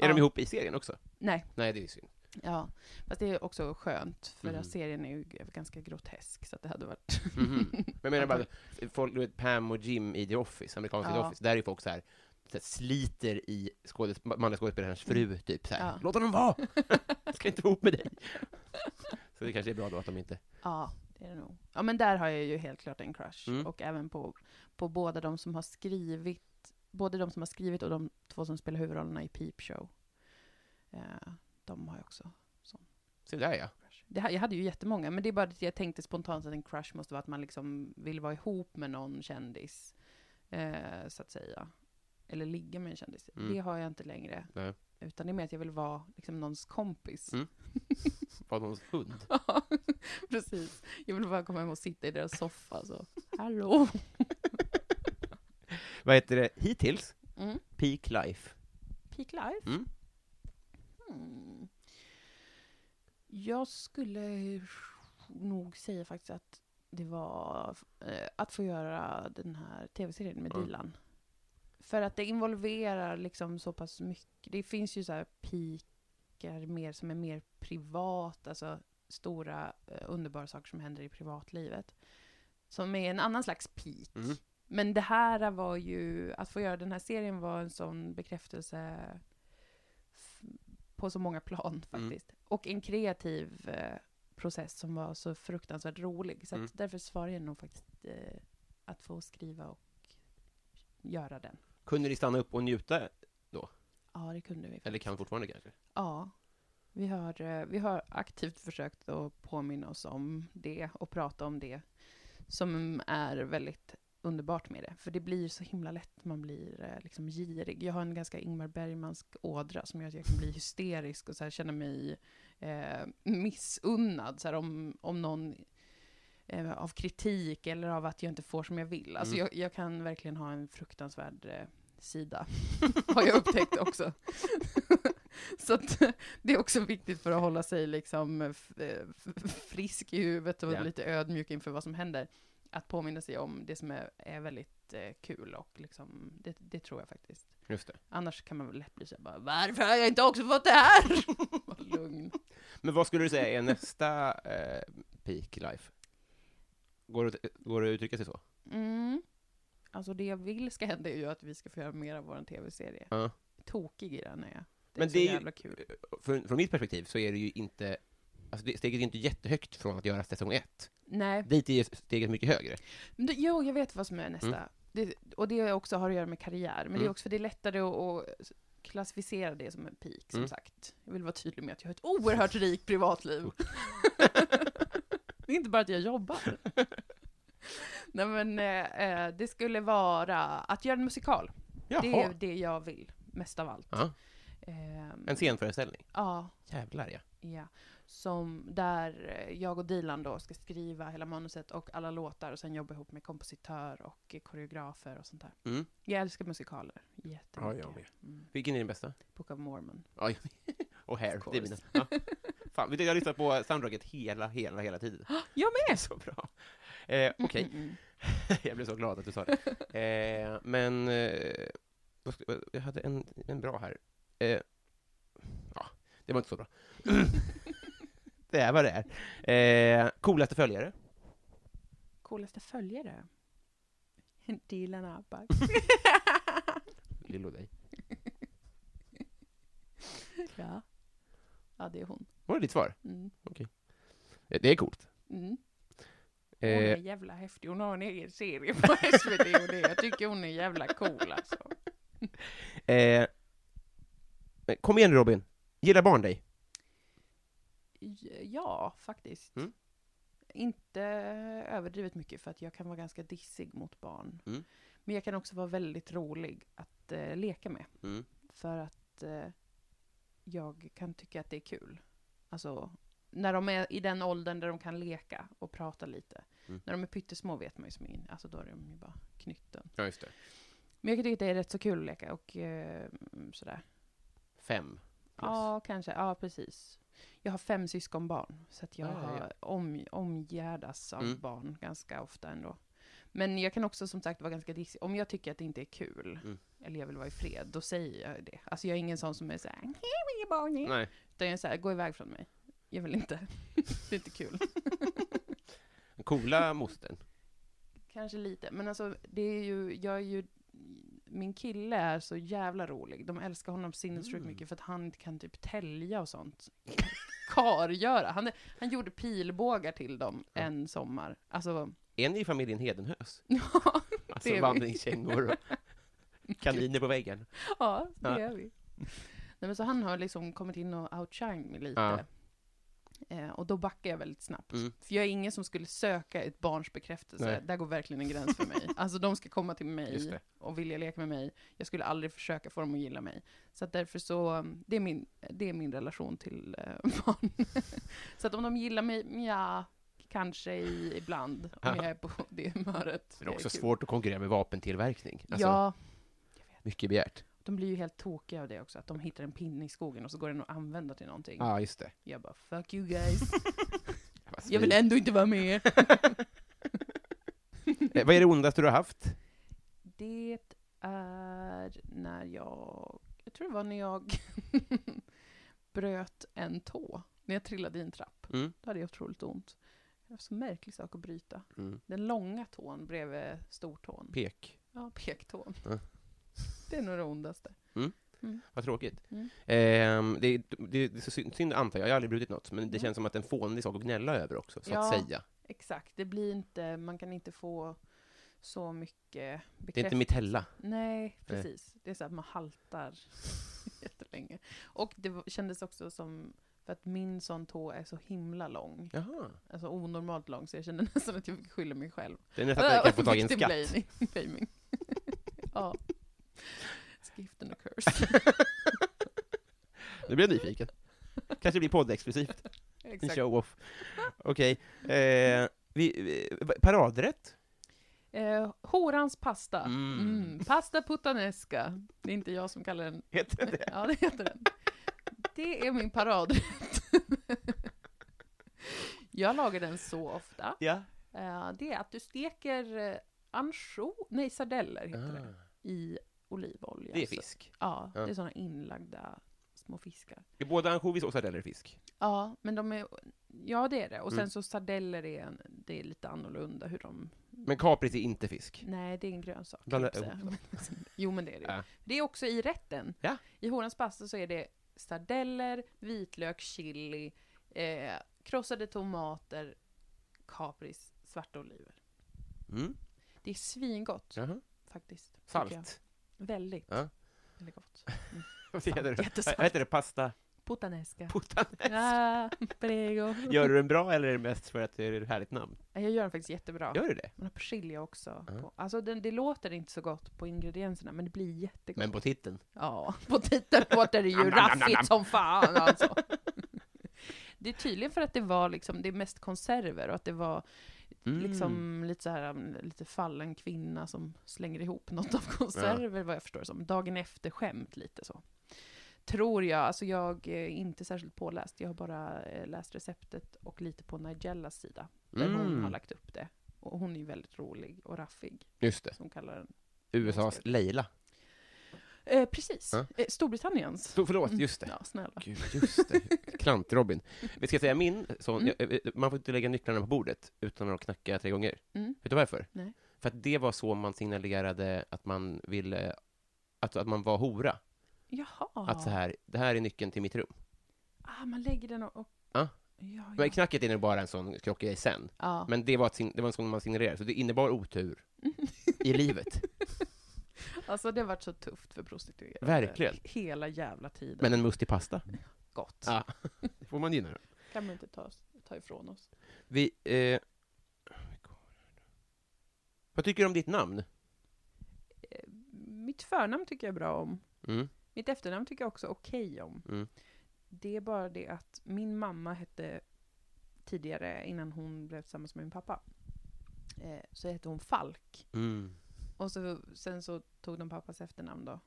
Är Ja. de ihop i serien också? Nej, Nej, det är synd. ja. Fast det är också skönt, för den serien är ju ganska grotesk, så att det hade varit... Mhm. Men jag menar bara, folk, du vet, Pam och Jim i The Office, amerikanska The Ja. Office, där är folk så här, så här sliter i skådes, manliga skådespelarens fru, typ så här. Ja. Låt honom vara! Jag ska inte vara ihop med dig. Så det kanske är bra då att de inte... Ja, det är det nog. Ja, men där har jag ju helt klart en crush. Mm. Och även på, på båda de som har skrivit, både de som har skrivit och de två som spelar huvudrollerna i Peep Show. Eh, de har jag också Så där ja. Det, jag hade ju jättemånga, men det är bara att jag tänkte spontant att en crush måste vara att man liksom vill vara ihop med någon kändis, eh, så att säga. Eller ligga med en kändis. Mm. Det har jag inte längre. Nej. Utan det är mer att jag vill vara liksom någons kompis. Mm. Var någons hund. Ja, precis. Jag vill bara komma hem och sitta i deras soffa så. Hallå! Vad heter det? Hittills? Mm. Peak Life. Peak Life? Mm. Hmm. Jag skulle nog säga faktiskt att det var eh, att få göra den här tv-serien med Mm. Dilan. För att det involverar liksom så pass mycket. Det finns ju så här pikar mer som är mer privat, alltså stora eh, underbara saker som händer i privatlivet. Som är en annan slags peak. Mm. Men det här var ju, att få göra den här serien var en sån bekräftelse på så många plan Mm. faktiskt. Och en kreativ eh, process som var så fruktansvärt rolig. Så Mm. därför svarar jag nog faktiskt eh, att få skriva och göra den. Kunde ni stanna upp och njuta? Ja, det kunde vi. Eller faktiskt. kan fortfarande kanske? Ja. Vi har, eh, vi har aktivt försökt att påminna oss om det och prata om det som är väldigt underbart med det. För det blir så himla lätt man blir eh, liksom girig. Jag har en ganska Ingmar Bergmansk ådra som gör att jag kan bli hysterisk och så här känna mig eh, missunnad. Så här, om, om någon eh, av kritik eller av att jag inte får som jag vill. Alltså Mm. jag, jag kan verkligen ha en fruktansvärd eh, sida. har jag upptäckt också. Så att, det är också viktigt för att hålla sig liksom f- f- frisk i huvudet och Ja. lite ödmjuk inför vad som händer. Att påminna sig om det som är, är väldigt eh, kul och liksom, det, det tror jag faktiskt. Just det. Annars kan man väl lätt bli så här, bara, varför har jag inte också fått det här? Lugn. Men vad skulle du säga är nästa eh, Peak Life? Går det, går det att uttrycka sig så? Mm. Alltså det jag vill ska hända är ju att vi ska få göra mer av vår tv-serie. Ja. Tokig i den är jag. Det är Men så det är ju- jävla kul. Från, från mitt perspektiv så är det ju inte, alltså det, steget är inte jättehögt från att göra säsong ett. Nej, Dit är steget mycket högre. men det, jo, jag vet vad som är nästa. Mm. Det, och det också har att göra med karriär. Men det är Mm. också för det är lättare att, att klassificera det som en peak, som Mm. sagt. Jag vill vara tydlig med att jag har ett oerhört rikt privatliv. det är inte bara att jag jobbar. Nej men eh, eh, det skulle vara att göra en musikal. Jaha, Det är det jag vill, mest av allt. Ja. Ehm, en scenföreställning. Ja, Jävlar ja. ja. Som där eh, jag och Dilan då ska skriva hela manuset och alla låtar och sen jobba ihop med kompositör och koreografer och sånt där. Mm. Jag älskar musikaler jättemycket. Ja, jag med. Mm. Vilken är din bästa? Book of Mormon. Ja, och Hair, det är mina. Ja. Fan, vet du, jag lyssnar på soundtracket hela, hela, hela tiden. Jag är så bra. Eh, Okej, Mm, mm, jag blev så glad att du sa det. Eh, men, eh, jag hade en, en bra här. Eh, ja, det var inte så bra. det är vad det är. Eh, coolaste följare? Coolaste följare? Dilan Abbas. Lillo dig. ja. ja, det är hon. Var det ditt svar? Mm. Eh, Det är coolt. Mm. Hon är Eh, jävla häftig. Hon har en egen serie på SVT och det. Jag tycker hon är jävla cool alltså. eh, kom igen Robin, gillar barn dig? Ja, faktiskt. Mm. Inte överdrivet mycket för att jag kan vara ganska dissig mot barn. Mm. Men jag kan också vara väldigt rolig att eh, leka med. Mm. För att eh, jag kan tycka att det är kul. Alltså, när de är i den åldern där de kan leka och prata lite. Mm. När de är pyttesmå vet man ju som in, alltså då är de ju bara knytten. Ja, just det. Men jag kan tycka att det är rätt så kul att leka och eh, sådär. Fem. plus. Ja, kanske. Ja, precis. Jag har fem syskonbarn, så att jag Ah, ja, om, omgärdas av Mm. barn ganska ofta ändå. Men jag kan också som sagt vara ganska dissig. Om jag tycker att det inte är kul, Mm. eller jag vill vara i fred, då säger jag det. Alltså jag är ingen sån som är såhär, hej mina barn, hej." Nej. Utan jag är såhär, gå iväg från mig. Jag vill inte. det är inte kul. Coola mostern. Kanske lite, men alltså det är ju, jag är ju, min kille är så jävla rolig. De älskar honom sinnessjukt Mm. mycket för att han kan typ tälja och sånt. Kargöra. Han, han gjorde pilbågar till dem en sommar. Alltså, Är ni i familjen Hedenhös? ja, Alltså Det är vi. vandringskängor och kaniner på väggen. ja det Ja. är vi. Nej, men så han har liksom kommit in och outshined mig lite. Ja. Eh, och då backar jag väldigt snabbt. Mm. För jag är ingen som skulle söka ett barns bekräftelse. Nej. Där går verkligen en gräns för mig. Alltså de ska komma till mig det. och vilja leka med mig. Jag skulle aldrig försöka få dem att gilla mig. Så att därför så, det är min, det är min relation till eh, barn. så att om de gillar mig, ja, kanske i, ibland. Om Ja. jag är på det humöret. Det är också kul. svårt att konkurrera med vapentillverkning. Alltså, Ja, Mycket begärt. De blir ju helt tokiga av det också. Att de hittar en pinne i skogen och så går den att använda till någonting. Ja, just det. Jag bara, fuck you guys. Jag vill ändå inte vara med. Eh, Vad är det ondaste du har haft? Det är när jag, jag tror det var när jag bröt en tå. När jag trillade i en trapp. Mm. Då hade jag otroligt ont. Det var så märklig sak att bryta. Mm. Den långa tån bredvid stortån. Pek. ja, pektån. Ja. Det är nog det ondaste. Vad tråkigt. Mm. Ehm, det, det, det är så synd, antar jag, jag har aldrig brutit något, men det Mm. känns som att en fånig sak att gnälla över också, så Ja. att säga. Exakt, det blir inte, man kan inte få så mycket Det är inte bekräftelse. mitella. Nej, precis. Det är så att man haltar jättelänge. Och det kändes också som, för att min sån tå är så himla lång. Jaha. Alltså onormalt lång, så jag kände nästan att jag fick skylla mig själv. Det är nästan att jag kan få tag i en skatt. ja. It's gift and a curse. Nu blir jag nyfiken. Kanske blir poddexklusivt. En Exakt. show-off. Okej. Eh, vi, vi, paradrätt? Eh, horans pasta. Mm. Mm. Pasta puttanesca. Det är inte jag som kallar den. Heter det? Ja, det heter den. Det är min paradrätt. jag lagar den så ofta. Ja. Eh, det är att du steker eh, ansjo, nej sardeller heter det, Ah, i olivolja. det är Så- fisk. Ja, Ja. det är sådana inlagda små fiskar. Är både ansjovis och sardeller fisk? Ja, men de är, ja det är det. Och sen Mm. så sardeller är, en- det är lite annorlunda hur de, Men kapris är inte fisk? nej det är en grönsak. Blanda jag ihop jo men det är det. Ja. Det är också i rätten. Ja. I Horans pasta så är det sardeller, vitlök, chili, eh, krossade tomater, kapris, svarta oliver. Mm. Det är svingott Jaha. faktiskt. tycker jag. Salt? Väldigt. Ja. Väldigt gott. Vad heter det? Vad heter det? Pasta? Puttanesca. Puttanesca? Ah, prego. Gör du den bra eller är det mest för att det är ett härligt namn? Jag gör den faktiskt jättebra. Gör du det? Man har persilja också. Ja. På. Alltså den, det låter inte så gott på ingredienserna, men det blir jättegott. Men på titeln? Ja, på titeln låter det ju raffigt som fan alltså. Det är tydligen för att det var liksom, det är mest konserver och att det var Mm. liksom lite så här, um, lite fallen kvinna som slänger ihop något av konserver vad jag förstår det som. Dagen efter skämt lite så. Tror jag, alltså jag är inte särskilt påläst. Jag har bara eh, läst receptet och lite på Nigellas sida. Där hon Mm. har lagt upp det. Och hon är ju väldigt rolig och raffig, Just det. som kallar den. USAs Leila. Eh, precis, Ja. eh, Storbritanniens. Så, förlåt, just det. Ja, snälla. Gud, just det. Klant-Robin. Vi ska säga min sån, Mm. jag- jag- man får inte lägga nycklarna på bordet utan att knacka tre gånger. Mm. Vet du varför? Nej. För att det var så man signalerade att man ville, att, att man var hora. Jaha. Att så här, det här är nyckeln till mitt rum. Ah, man lägger den och... och Ja. Ja. Men knacket är nog bara en sån klockgrej sen. ja. Men det var, ett, det var en sån man signalerade, så det innebar otur i livet. Alltså det har varit så tufft för prostituerade. Verkligen. Hela jävla tiden. Men en mustig pasta, Gott. Ja. det får man gynna. kan man inte ta, ta ifrån oss. Vi, eh, vad tycker du om ditt namn? Eh, Mitt förnamn tycker jag bra om. Mm, Mitt efternamn tycker jag också okej om. mm. Det är bara det att min mamma hette tidigare, innan hon blev tillsammans med min pappa, eh, så hette hon Falk. Mm. Och så, sen så tog de pappas efternamn då.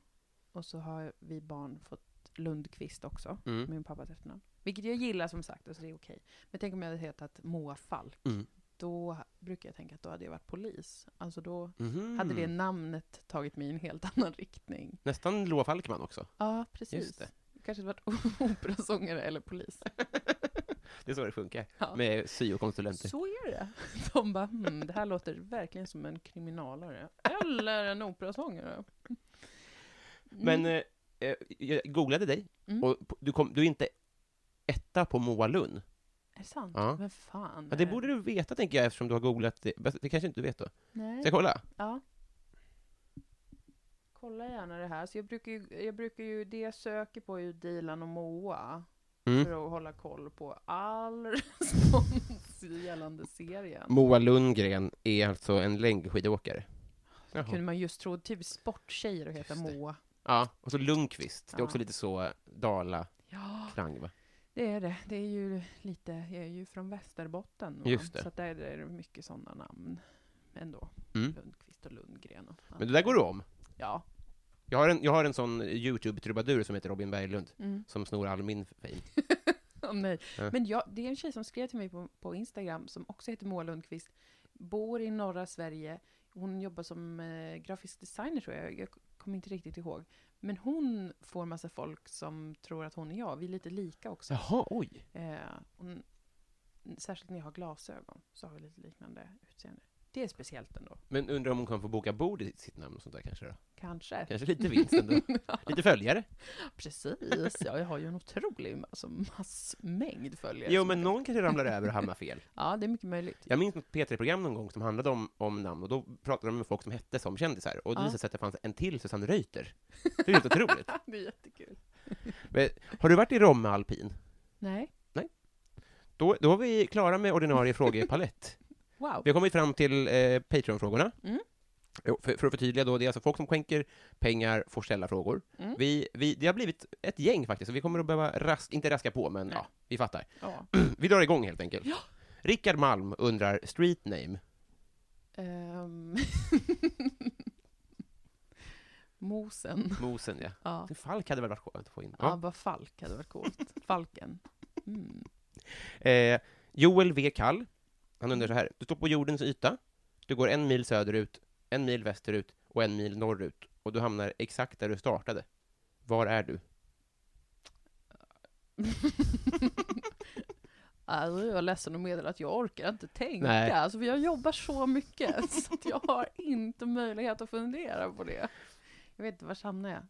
Och så har vi barn fått Lundqvist också, Mm. med min pappas efternamn. Vilket jag gillar som sagt, alltså det är okej. Men tänk om jag hade hetat Moa Falk. Mm. Då brukar jag tänka att då hade jag varit polis. Alltså då Mhm. hade det namnet tagit mig i en helt annan riktning. Nästan Loa Falkman också. Ja, precis. Just det. Kanske varit operasångare eller polis. Det är så det funkar, Ja. med syokonsulenter. Så är det. De bara, hmm, det här låter verkligen som en kriminalare. Eller en operasångare. Mm. Men eh, eh, jag googlade dig, Mm. och du, kom, du är inte etta på Moa Lund. Är det sant? Ja. Men fan. Ja, det borde du veta, tänker jag, eftersom du har googlat det. Det kanske inte du vet då? Nej. Ska jag kolla? Ja. Kolla gärna det här. Så jag brukar ju, jag brukar ju det jag söker på är ju Dilan och Moa. Mm. För att hålla koll på all respons gällande serien. Moa Lundgren är alltså en längdskidåkare. Jaha. kunde man just tro, typ sporttjejer att heta det. Moa. Ja, och så Lundqvist. Det är också lite så Dala-klang, Ja, va? det är det. Det är ju lite, jag är ju från Västerbotten. va? Just det. Så där är det mycket sådana namn ändå. Mm. Lundqvist och Lundgren. Och Men det där går du om. Ja. Jag har en, jag har en sån YouTube-trubadur som heter Robin Berglund, Mm. som snor all min fame. Åh, nej. Ja. Men jag, det är en tjej som skrev till mig på, på Instagram, som också heter Moa Lundqvist, bor i norra Sverige. Hon jobbar som eh, grafisk designer tror jag, jag kommer inte riktigt ihåg. Men hon får massa folk som tror att hon är jag. Vi är lite lika också. Jaha, oj. Eh, hon, särskilt när jag har glasögon så har vi lite liknande utseende. Det är speciellt ändå. Men undrar om hon kan få boka bord i sitt namn och sånt där kanske då? Kanske. Kanske lite vinst ändå. Lite följare. Precis, ja, jag har ju en otrolig alltså, massmängd följare. Jo, men någon kanske ramlar över och hamnar fel. Ja, det är mycket möjligt. Jag minns något P3-program någon gång som handlade om, om namn, och då pratade de med folk som hette som kändisar, och det Ja. visade sig att det fanns en till Susanne Reuter. Det är helt otroligt. det är jättekul. Men, har du varit i Romme alpin? Nej, Då, då är vi klara med ordinarie frågepalett. Wow. Vi har kommit fram till eh, Patreon-frågorna. Mm. För, för att förtydliga då, det är alltså folk som skänker pengar får ställa frågor. Mm. Vi, vi, det har blivit ett gäng faktiskt, så vi kommer att behöva, ras, inte raska på, men Nej. ja, vi fattar. Ja. Vi drar igång helt enkelt. Ja. Rickard Malm undrar street name. Ehm. Mosen. Mosen, ja. Ja. Falk hade väl varit skönt att få in. ja, Ja. bara Falk hade varit coolt. Falken. Mm. Eh, Joel V. Kall, han undrar så här. Du står på jordens yta, du går en mil söderut, en mil västerut och en mil norrut, och du hamnar exakt där du startade. Var är du? Alltså, jag är ledsen att meddela att jag orkar inte tänka, Nej. alltså, för jag jobbar så mycket så att jag har inte möjlighet att fundera på det. Jag vet inte, var hamnar jag?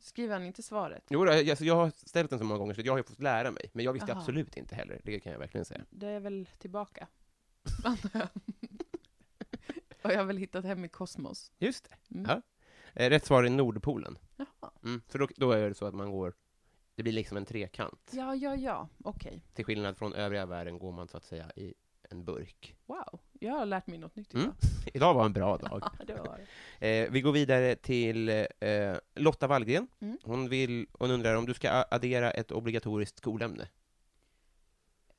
Skriver han inte svaret? Jo, då, alltså, jag har ställt den så många gånger så jag har ju fått lära mig, men jag visste Aha. absolut inte heller, det kan jag verkligen säga. Det är väl tillbaka. Och jag har väl hittat hem i kosmos. Just det. Mm. Ja. Eh, rätt svar är Nordpolen. Jaha. Mm. För då, då är det så att man går, det blir liksom en trekant. Ja, ja, ja, okej. Till skillnad från övriga världen går man så att säga i en burk. Wow, jag har lärt mig något nytt Mm. idag. Idag var en bra dag. Ja, det var det. Eh, vi går vidare till eh, Lotta Wallgren. Mm. Hon, vill, hon undrar om du ska addera ett obligatoriskt skolämne.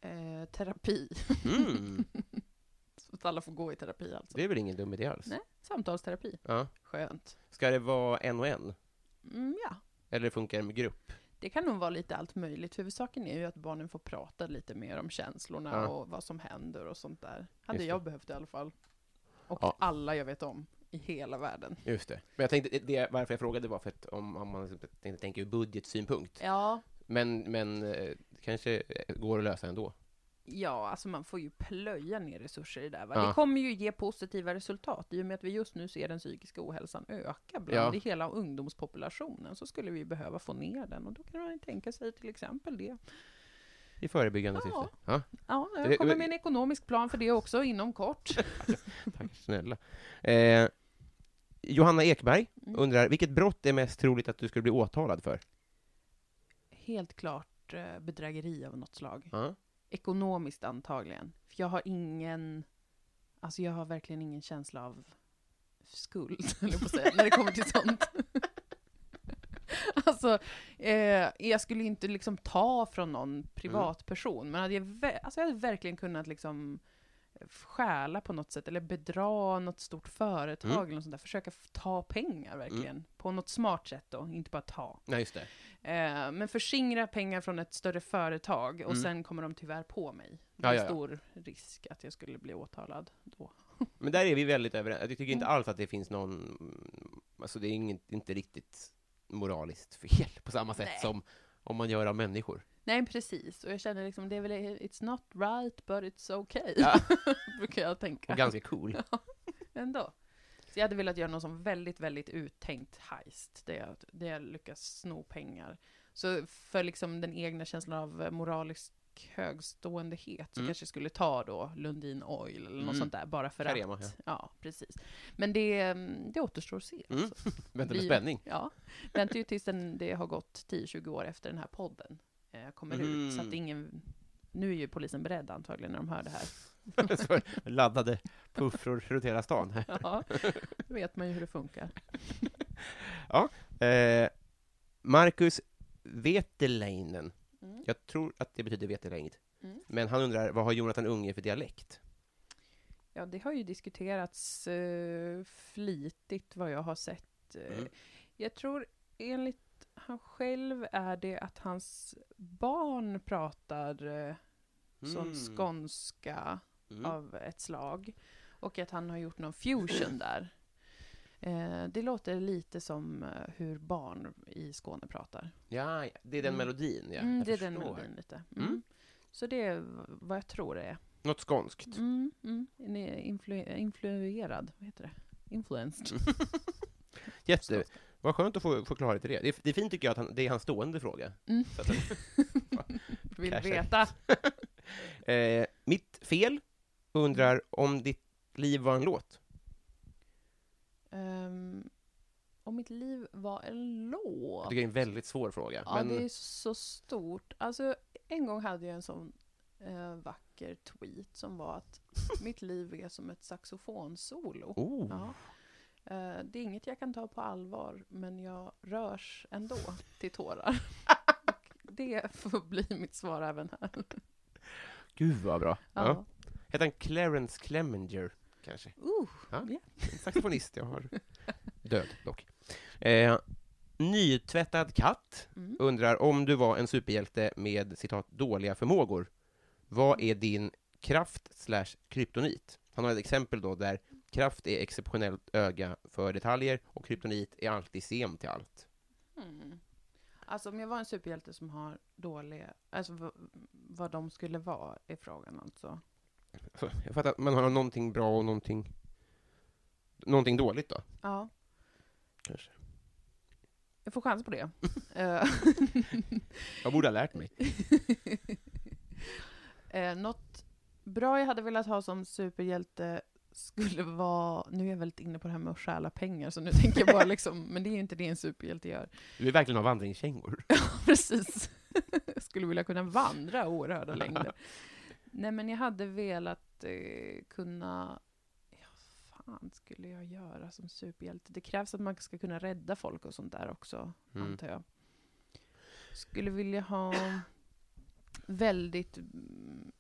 Eh, terapi. Mm. Så att alla får gå i terapi alltså. Det är väl ingen dum idé alls? Nej, samtalsterapi. Ja. Skönt. Ska det vara en och en? Mm, ja, Eller funkar det med grupp? Det kan nog vara lite allt möjligt. Huvudsaken är ju att barnen får prata lite mer om känslorna Ja. och vad som händer och sånt där. Hade jag behövt i alla fall. Och Ja. alla jag vet om i hela världen. Just det. Men jag tänkte, det, varför jag frågade var för att om, om man liksom tänkte tänka ur budgetsynpunkt. Ja, Men, men eh, kanske går att lösa ändå. Ja, alltså man får ju plöja ner resurser i det. Va? Ja. Det kommer ju ge positiva resultat. I och med att vi just nu ser den psykiska ohälsan öka bland Ja. hela ungdomspopulationen så skulle vi behöva få ner den. Och då kan man tänka sig till exempel det. I förebyggande Ja. syfte. Ja, Ja, jag kommer med en ekonomisk plan för det också inom kort. tack snälla. Eh, Johanna Ekberg Mm. undrar, vilket brott är mest troligt att du skulle bli åtalad för? Helt klart eh, bedrägeri av något slag. Ja. Ekonomiskt antagligen. För jag har ingen, alltså jag har verkligen ingen känsla av skuld, höll jag på att säga, när det kommer till sånt. alltså, eh, jag skulle inte liksom ta från någon privatperson, men hade jag, alltså jag hade verkligen kunnat liksom stjäla på något sätt, eller bedra något stort företag Mm. eller något sånt där. Försöka ta pengar verkligen, på något smart sätt då, inte bara ta. Nej, just det. Eh, men förskingra pengar från ett större företag och Mm. sen kommer de tyvärr på mig. Det Ja, är ja, ja. stor risk att jag skulle bli åtalad då. Men där är vi väldigt överens. Jag tycker inte Mm. alls att det finns någon, mm, alltså det är inget, inte riktigt moraliskt fel på samma sätt Nej. som om man gör av människor. Nej, precis. Och jag känner liksom, det är väl, it's not right, but it's okay. Ja. Brukar jag tänka. Och ganska cool. Ändå. Så jag hade velat göra någon som väldigt, väldigt uttänkt heist, där jag, där jag lyckas sno pengar. Så för liksom den egna känslan av eh, moralisk högståendehet så Mm. kanske skulle ta då Lundin Oil eller något Mm. sånt där, bara för Carema, att. ja. Ja. precis. Men det, mm, det återstår att se. Mm. Alltså. Vänta med spänning. Ja, väntar ju tills den, det har gått 10-20 år efter den här podden eh, kommer ut. Så Mm. att ingen... Nu är ju polisen beredd antagligen när de hör det här. Laddade puffror runt hela stan. här. Ja, då vet man ju hur det funkar. Eh, Marcus Veteleinen. Mm. Jag tror att det betyder vetelängd. Mm. Men han undrar, vad har Jonathan Unge för dialekt? Ja, det har ju diskuterats eh, flitigt vad jag har sett. Eh, Mm. Jag tror enligt han själv är det att hans barn pratar eh, sån Mm. skånska Mm. av ett slag. Och att han har gjort någon fusion där. Eh, det låter lite som eh, hur barn i Skåne pratar. Ja, det är den Mm. melodin, ja. mm, jag det är den melodin lite. Mm. Mm. Så det är vad jag tror det är. Något skånskt. Mm, mm. Influ- influerad, vad heter det? Influenced. Jätte, vad skönt att få, få klarhet i det. det. är- Det är fint tycker jag att han, det är hans stående fråga. Mm. Så att Vill veta. eh, mitt fel undrar om ditt liv var en låt? Um, om mitt liv var en låt? det är en väldigt svår fråga. Ja, men, det är så stort. Alltså, en gång hade jag en sån eh, vacker tweet som var att mitt liv är som ett saxofonsolo. oh, Ja. Eh, det är inget jag kan ta på allvar, men jag rörs ändå till tårar. Det får bli mitt svar även här. gud vad bra. Ja. Ja. Heter han Clarence Clemenger, kanske? Uh, Ja. ja. En saxofonist jag har. Död, dock. Eh, nytvättad katt Mm. undrar om du var en superhjälte med citat dåliga förmågor. Vad är din kraft slash kryptonit? Han har ett exempel då där kraft är exceptionellt öga för detaljer och kryptonit är alltid sen till allt. Mm. Alltså om jag var en superhjälte som har dåliga, alltså vad de skulle vara är frågan alltså. Jag fattar att man har någonting bra och någonting, någonting dåligt då, Ja, kanske. jag får chans på det. Eh, Jag borde ha lärt mig. eh, något bra jag hade velat ha som superhjälte skulle vara, nu är jag väldigt inne på det här med att stjäla pengar, så nu tänker jag bara liksom, men det är ju inte det en superhjälte gör. Du vill verkligen ha vandringskängor. Precis. Jag skulle vilja kunna vandra oerhörda längder. Nej, men jag hade velat eh, kunna... Ja, fan skulle jag göra som superhjälte? Det krävs att man ska kunna rädda folk och sånt där också, Mm. antar jag. Skulle vilja ha väldigt... mm,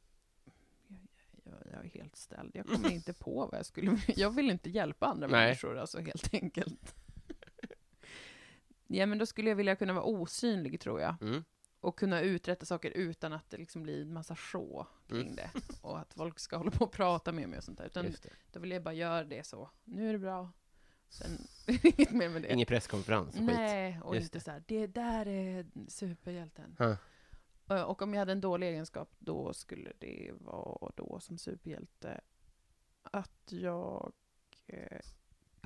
Jag, jag, jag är helt ställd. Jag kommer inte på vad jag skulle Jag vill inte hjälpa andra Nej. människor, alltså helt enkelt. Ja, men då skulle jag vilja kunna vara osynlig, tror jag Mm. Och kunna uträtta saker utan att det liksom blir en massa show kring Mm. det. Och att folk ska hålla på och prata med mig och sånt där. Utan Just det. då vill jag bara göra det så. Nu är det bra. Sen inget mer med det. Ingen presskonferens och skit. Nej, och Just inte det. så här, det där är superhjälten. Ja. Eh, Och om jag hade en dålig egenskap, då skulle det vara då som superhjälte att jag eh,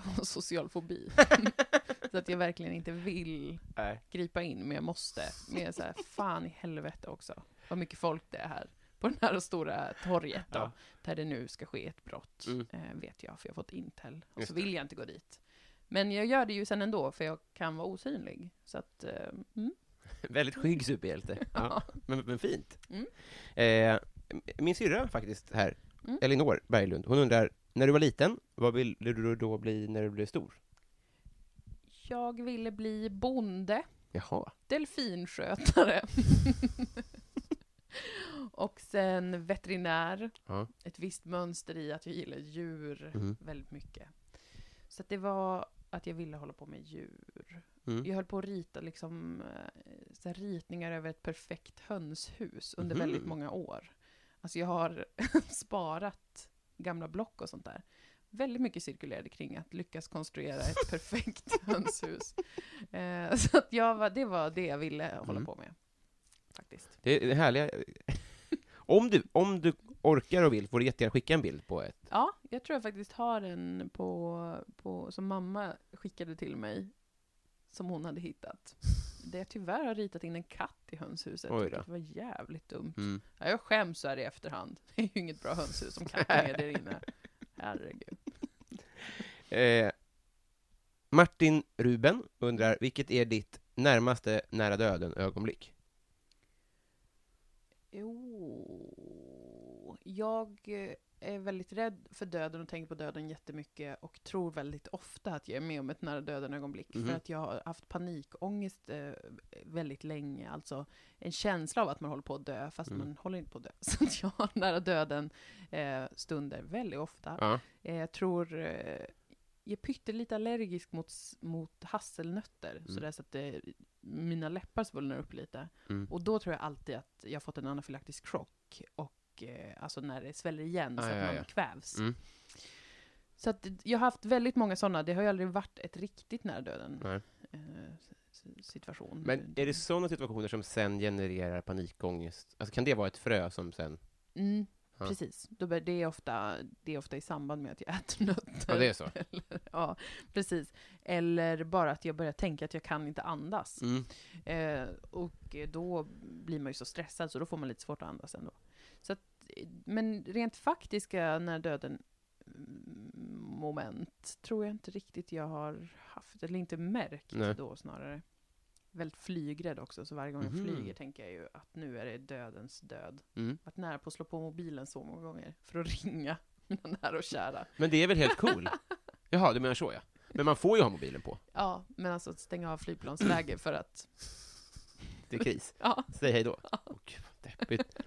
social fobi. så att jag verkligen inte vill Nej. gripa in, men jag måste. Men jag är så här, fan i helvete också. Vad mycket folk det är här. På det här stora torget då, Ja. där det nu ska ske ett brott. Mm. Eh, vet jag, för jag har fått intel. Och Just så vill jag inte gå dit. Men jag gör det ju sen ändå, för jag kan vara osynlig. Så att, eh, mm. Väldigt skygg superhjälte. Ja. Men, men fint. Mm. Eh, min syrra faktiskt här, Mm. Elinor Berglund, hon undrar, när du var liten, vad ville du då bli när du blev stor? Jag ville bli bonde, Jaha. delfinskötare. och sen veterinär. Ja. Ett visst mönster i att jag gillar djur Mhm. väldigt mycket. Så att det var att jag ville hålla på med djur. Mm. Jag höll på att rita liksom, eh, så ritningar över ett perfekt hönshus under Mhm. väldigt många år. Alltså jag har sparat gamla block och sånt där. Väldigt mycket cirkulerade kring att lyckas konstruera ett perfekt hönshus. Eh, så att jag var, det var det jag ville hålla Mm. på med. Faktiskt. Det är det härliga. om, du, om du orkar och vill får du jättegärna skicka en bild på ett. Ja, jag tror jag faktiskt har en på, på, som mamma skickade till mig, som hon hade hittat. Det jag tyvärr har ritat in en katt i hönshuset. Oj då. vilket var jävligt dumt. Mm. Ja, jag skäms så här i efterhand. Det är ju inget bra hönshus om katten är där inne. Herregud. Eh, Martin Ruben undrar, vilket är ditt närmaste nära döden-ögonblick? Jo, jag eh, är väldigt rädd för döden och tänker på döden jättemycket och tror väldigt ofta att jag är med om ett nära döden-ögonblick. Mhm. För att jag har haft panikångest eh, väldigt länge. Alltså en känsla av att man håller på att dö, fast Mm. man håller inte på att dö. Så att jag har nära döden eh, stunder väldigt ofta. Ja. Eh, jag tror eh, jag är pyttelite allergisk mot, mot hasselnötter, Mm. så där så att det, mina läppar svullnar upp lite. Mm. Och då tror jag alltid att jag har fått en anafylaktisk chock, och eh, alltså när det sväller igen så Ah, att ja, man ja. kvävs. Mm. Så att jag har haft väldigt många sådana, det har ju aldrig varit ett riktigt nära döden eh, situation. Men är det sådana situationer som sen genererar panikångest? Alltså kan det vara ett frö som sen... Mm, Ja. Precis. Det, är ofta, det är ofta i samband med att jag äter nötter. Ja, det är så. Eller, ja, precis. Eller bara att jag börjar tänka att jag kan inte andas. Mm. Eh, och då blir man ju så stressad, så då får man lite svårt att andas ändå. Så att, men rent faktiska när döden mm, moment tror jag inte riktigt jag har haft, eller inte märkt Nej. då snarare. Väldigt flygrädd också, så varje gång jag Mhm. flyger tänker jag ju att nu är det dödens död. Mm. Varit nära på att slå på mobilen så många gånger för att ringa mina nära och kära. Men det är väl helt cool? Jaha, du menar så ja. Men man får ju ha mobilen på. Ja, men alltså att stänga av flygplansläge för att, Det är kris. ja. Säg hej då. Åh, gud, vad deppigt.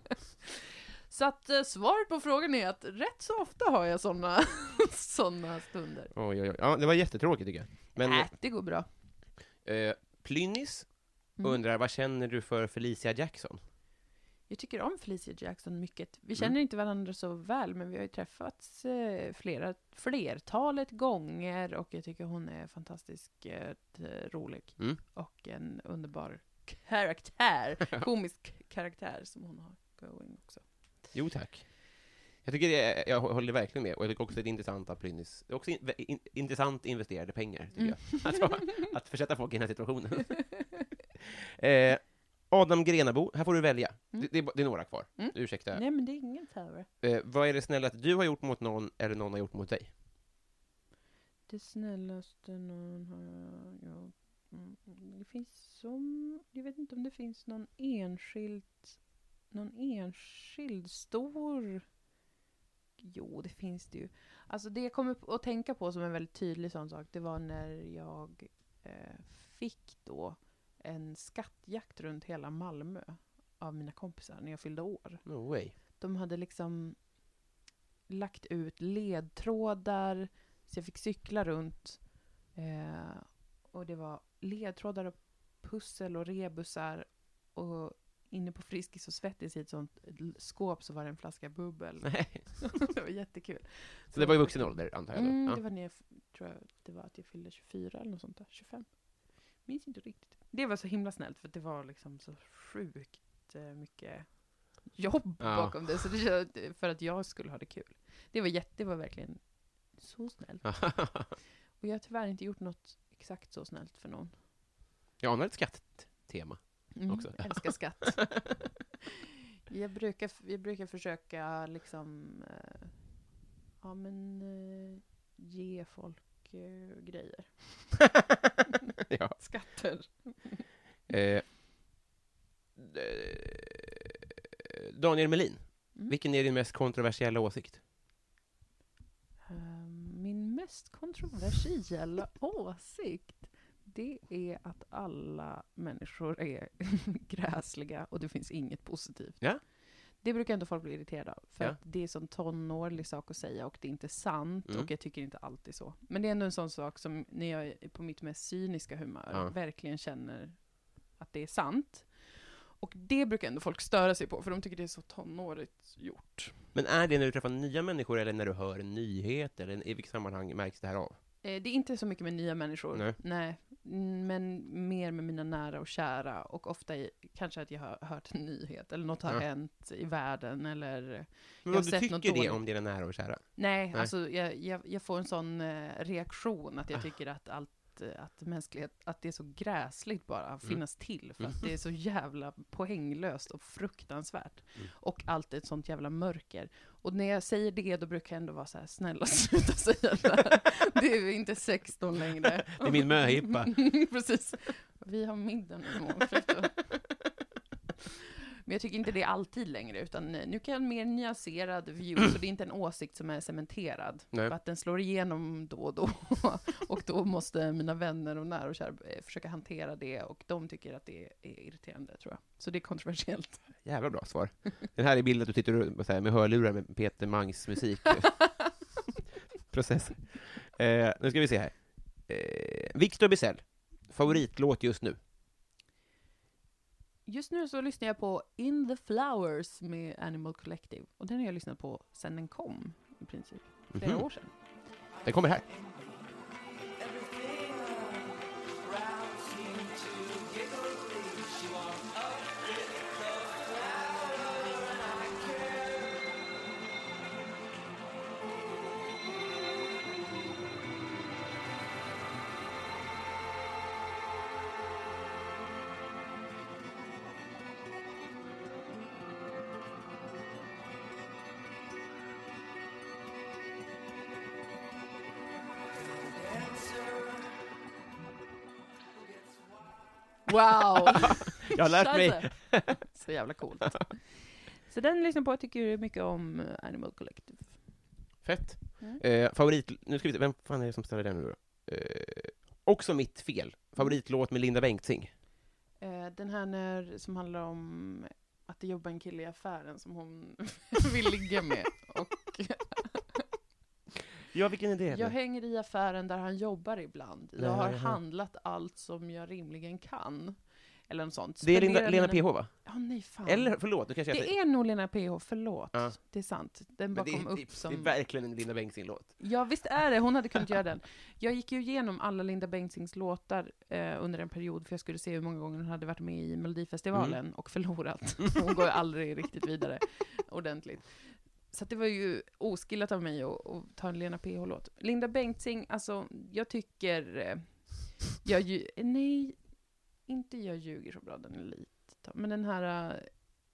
Så att eh, svaret på frågan är att rätt så ofta har jag sådana såna stunder. Oj, oj, oj. Ja, det var jättetråkigt tycker jag. Men äh, det går bra. eh, Plynnis Mm. undrar, vad känner du för Felicia Jackson? Jag tycker om Felicia Jackson mycket. Vi Mm. känner inte varandra så väl, men vi har ju träffats eh, flera, flertalet gånger och jag tycker hon är fantastiskt eh, rolig. Mm. Och en underbar karaktär, komisk karaktär som hon har going också. Jo, tack. Jag tycker det jag håller verkligen med, och jag tycker också det är intressant att Plynnis, det är också in, in, intressant investerade pengar, tycker Mm. jag. Alltså, att försätta folk i den här situationen. eh, Adam Grenabo, här får du välja. Mm. Det, det, det är några kvar. Mm. Ursäkta. Nej men det är ingen terror. Eh, vad är det snällaste du har gjort mot någon, eller någon har gjort mot dig? Det snällaste någon har gjort. Mm, det finns som, jag vet inte om det finns någon enskild, någon enskild stor Jo, det finns det ju. Alltså det jag kommer att tänka på som en väldigt tydlig sån sak, det var när jag eh, fick då en skattjakt runt hela Malmö av mina kompisar när jag fyllde år. No way. De hade liksom lagt ut ledtrådar, så jag fick cykla runt. Eh, och det var ledtrådar och pussel och rebusar. Och inne på Friskis och Svettis i ett sånt skåp så var det en flaska bubbel. Nej. det var jättekul. Så det var i vuxen ålder, antar jag? då? Mm, ja. det var när jag, tror jag, det var att jag fyllde 24 eller något sånt där, 25. Minns inte riktigt. Det var så himla snällt för det var liksom så sjukt eh, mycket jobb Ja. bakom det. Så det kändes- för att jag skulle ha det kul. Det var jätte, det var verkligen så snällt. Och jag har tyvärr inte gjort något exakt så snällt för någon. jag anar ett skatttema. Mm, Också. Älskar skatt. jag, brukar, jag brukar försöka liksom, eh, ja men, eh, ge folk eh, grejer. ja. Skatter. Eh, eh, Daniel Melin, Mm. vilken är din mest kontroversiella åsikt? Ehm, Min mest kontroversiella åsikt, det är att alla människor är gräsliga och det finns inget positivt. Ja. Det brukar ändå folk bli irriterade av, för Ja. att det är sån tonårlig sak att säga och det är inte sant Mm. och jag tycker inte alltid så. Men det är ändå en sån sak som när jag är på mitt mest cyniska humör Ja. verkligen känner att det är sant. Och det brukar ändå folk störa sig på, för de tycker det är så tonårigt gjort. Men är det när du träffar nya människor, eller när du hör en nyhet, eller i vilket sammanhang märks det här av? Eh, Det är inte så mycket med nya människor, Nej. Mm, men mer med mina nära och kära. Och ofta i, kanske att jag har hört en nyhet, eller något har Ja. hänt i världen, eller... Men Jag du sett tycker något det dåligt. om dina nära och kära? Nej, Nej. alltså jag, jag, jag får en sån eh, reaktion att jag Ah. tycker att allt eh, att mänsklighet, att det är så gräsligt bara att Mm. finnas till, för Mm. att det är så jävla poänglöst och fruktansvärt. Mm. Och allt är ett sånt jävla mörker. Och när jag säger det, då brukar jag ändå vara så här, snälla sluta säga det här. Det är inte 16 längre. Det är min möhippa. Precis. Vi har middag nu imorgon. Men jag tycker inte det är alltid längre, utan eh, nu kan jag ha en mer nyanserad view, så det är inte en åsikt som är cementerad. Nej. För att den slår igenom då och då. Och då måste mina vänner och nära och kära eh, försöka hantera det, och de tycker att det är irriterande, tror jag. Så det är kontroversiellt. Jävla bra svar. Den här är bilden att du sitter med hörlurar med Peter Mangs musik. Process. Eh, nu ska vi se här. Eh, Victor Bizell, favoritlåt just nu? Just nu så lyssnar jag på In the Flowers med Animal Collective. Och den har jag lyssnat på sedan den kom, i princip. Flera Mhm. år sedan. Den kommer här. Wow! Jag har lärt mig. Så jävla coolt. Så den lyssnar på, jag tycker mycket om eh, Animal Collective. Fett. Mm. Eh, favorit... Nu ska vi se, vem fan är det som ställer den nu då? Eh, också mitt fel. Favoritlåt med Linda Bengtzing. Eh, Den här när, som handlar om att det jobbar en kille i affären som hon vill ligga med. Och Ja, vilken det? jag hänger i affären där han jobbar ibland. Jag har handlat allt som jag rimligen kan. Eller något sånt. Det är Lena mina- PH, va? Ja, nej fan. Eller, förlåt, du kanske det är nog Lena PH, förlåt. Ja. Det är sant. Den bara det, kom upp det, det är som... verkligen en Linda Bengtzing-låt. Ja, visst är det. Hon hade kunnat göra den. Jag gick ju igenom alla Linda Bengtzings låtar eh, under en period, för jag skulle se hur många gånger hon hade varit med i Melodifestivalen Mm. och förlorat. Hon går ju aldrig riktigt vidare ordentligt. Så att det var ju oskillat av mig att, att ta en Lena PH-låt. Linda Bengtzing, alltså, jag tycker... Eh, jag ju, nej, inte jag ljuger så bra, den är lite... Men den här...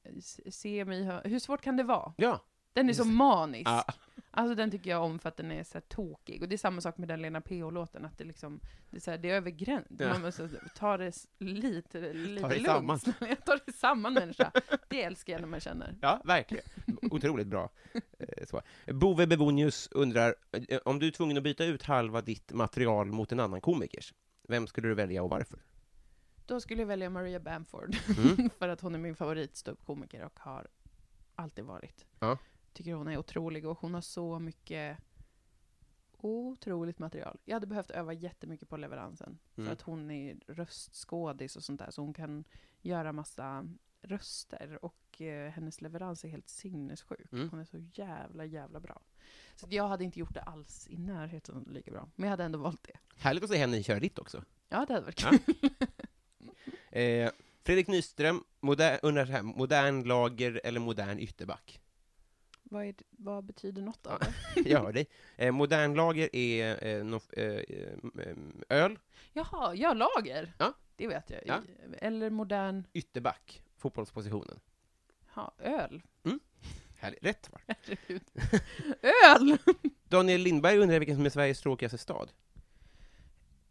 Eh, se mig, hör, hur svårt kan det vara? Ja. Den är så manisk. Ja. Alltså den tycker jag om för att den är så tokig. Och det är samma sak med den Lena PH-låten, att det liksom, det är, så här, det är över gräns. Ja. Man måste ta det lite, lite Ta dig lugnt. samman. Jag tar det samman människa. Det älskar jag när man känner. Ja, verkligen. Otroligt bra. Eh, Så. Bove Bevonius undrar, eh, om du är tvungen att byta ut halva ditt material mot en annan komikers, vem skulle du välja och varför? Då skulle jag välja Maria Bamford. Mm. för att hon är min favoritståuppkomiker och har alltid varit. Ja. Tycker hon är otrolig och hon har så mycket otroligt material. Jag hade behövt öva jättemycket på leveransen. Mm. För att hon är röstskådis och sånt där, så hon kan göra massa röster och eh, hennes leverans är helt sinnessjuk. Mm. Hon är så jävla, jävla bra. Så jag hade inte gjort det alls i närheten lika bra. Men jag hade ändå valt det. Härligt att se henne köra ditt också. Ja, det hade varit Ja. kul. Eh, Fredrik Nyström moder, undrar så här, modern lager eller modern ytterback? Vad, är, vad betyder något av Ja. det? Jag hör dig. Eh, modern lager är eh, no, eh, eh, öl, Jaha, ja, lager. Ja. Det vet jag. Ja. Eller modern, ytterback, fotbollspositionen. ha, öl. Härligt. Rätt va? Herregud. öl! Daniel Lindberg undrar vilken som är Sveriges tråkigaste stad.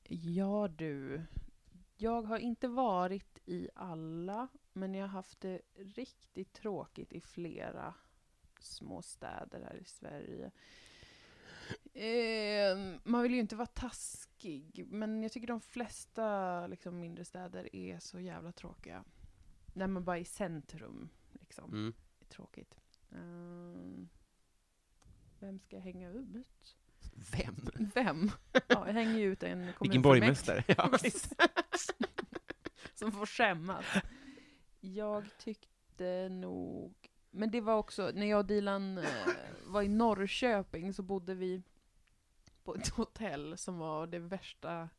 Ja du, jag har inte varit i alla, men jag har haft det riktigt tråkigt i flera små städer här i Sverige. Eh, man vill ju inte vara taskig, men jag tycker de flesta liksom, mindre städer är så jävla tråkiga. När man bara är i centrum, liksom. Mm. Det är tråkigt. Eh, vem ska jag hänga ut? Vem? Vem? Ja, jag hänger ju ut en Vilken kommunfullmäktige. borgmästare? Ja, visst. som får skämmas. Jag tyckte nog... Men det var också, när jag och Dilan eh, var i Norrköping så bodde vi på ett hotell som var det värsta...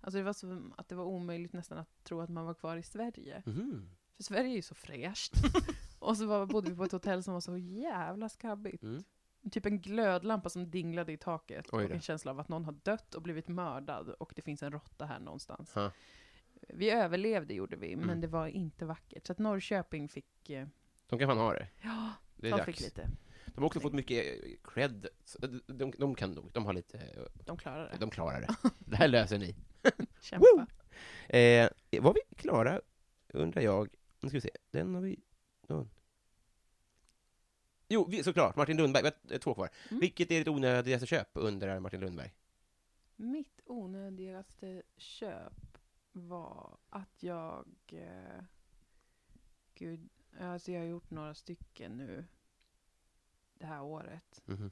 Alltså det var som att det var omöjligt nästan att tro att man var kvar i Sverige. Mhm. För Sverige är ju så fräscht. och så var, bodde vi på ett hotell som var så jävla skabbigt. Mm. Typ en glödlampa som dinglade i taket. Oj och en känsla av att någon har dött och blivit mördad. Och det finns en råtta här någonstans. Ha. Vi överlevde gjorde vi, men Mm. det var inte vackert. Så att Norrköping fick... eh, De kan fan ha det. Ja, Det är de dags. fick lite. De har också fått mycket eh, cred. De, de, de kan nog, de har lite, eh, De klarade det. de klarar det. Det här löser ni. Kämpa. Eh, var vi klara, undrar jag. Nu ska vi se, den har vi... den. Jo, vi, såklart, Martin Lundberg, vi har två kvar. Mm. Vilket är ditt onödigaste köp, undrar Martin Lundberg? Mitt onödigaste köp var att jag... Eh, gud, alltså jag har gjort några stycken nu det här året. Mhm.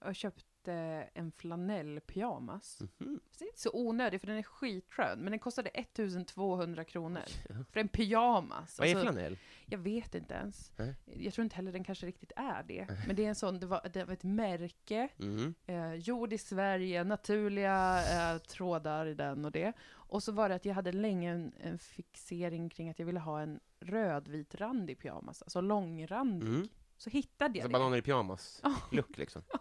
Jag köpte en flanellpyjamas. Mhm. Det är inte så onödig för den är skitskön, men den kostade 1200 kronor. Ja. För en pyjamas. Vad är Alltså, flanell? Jag vet inte ens. Nej. Jag tror inte heller den kanske riktigt är det. Men det är en sån, det var, det var ett märke, Mm. eh, gjord i Sverige, naturliga eh, trådar i den och det. Och så var det att jag hade länge en, en fixering kring att jag ville ha en rödvitrandig pyjamas, alltså långrandig. Mm. Så hittade jag Alltså det. bananer i pyjamas-look liksom.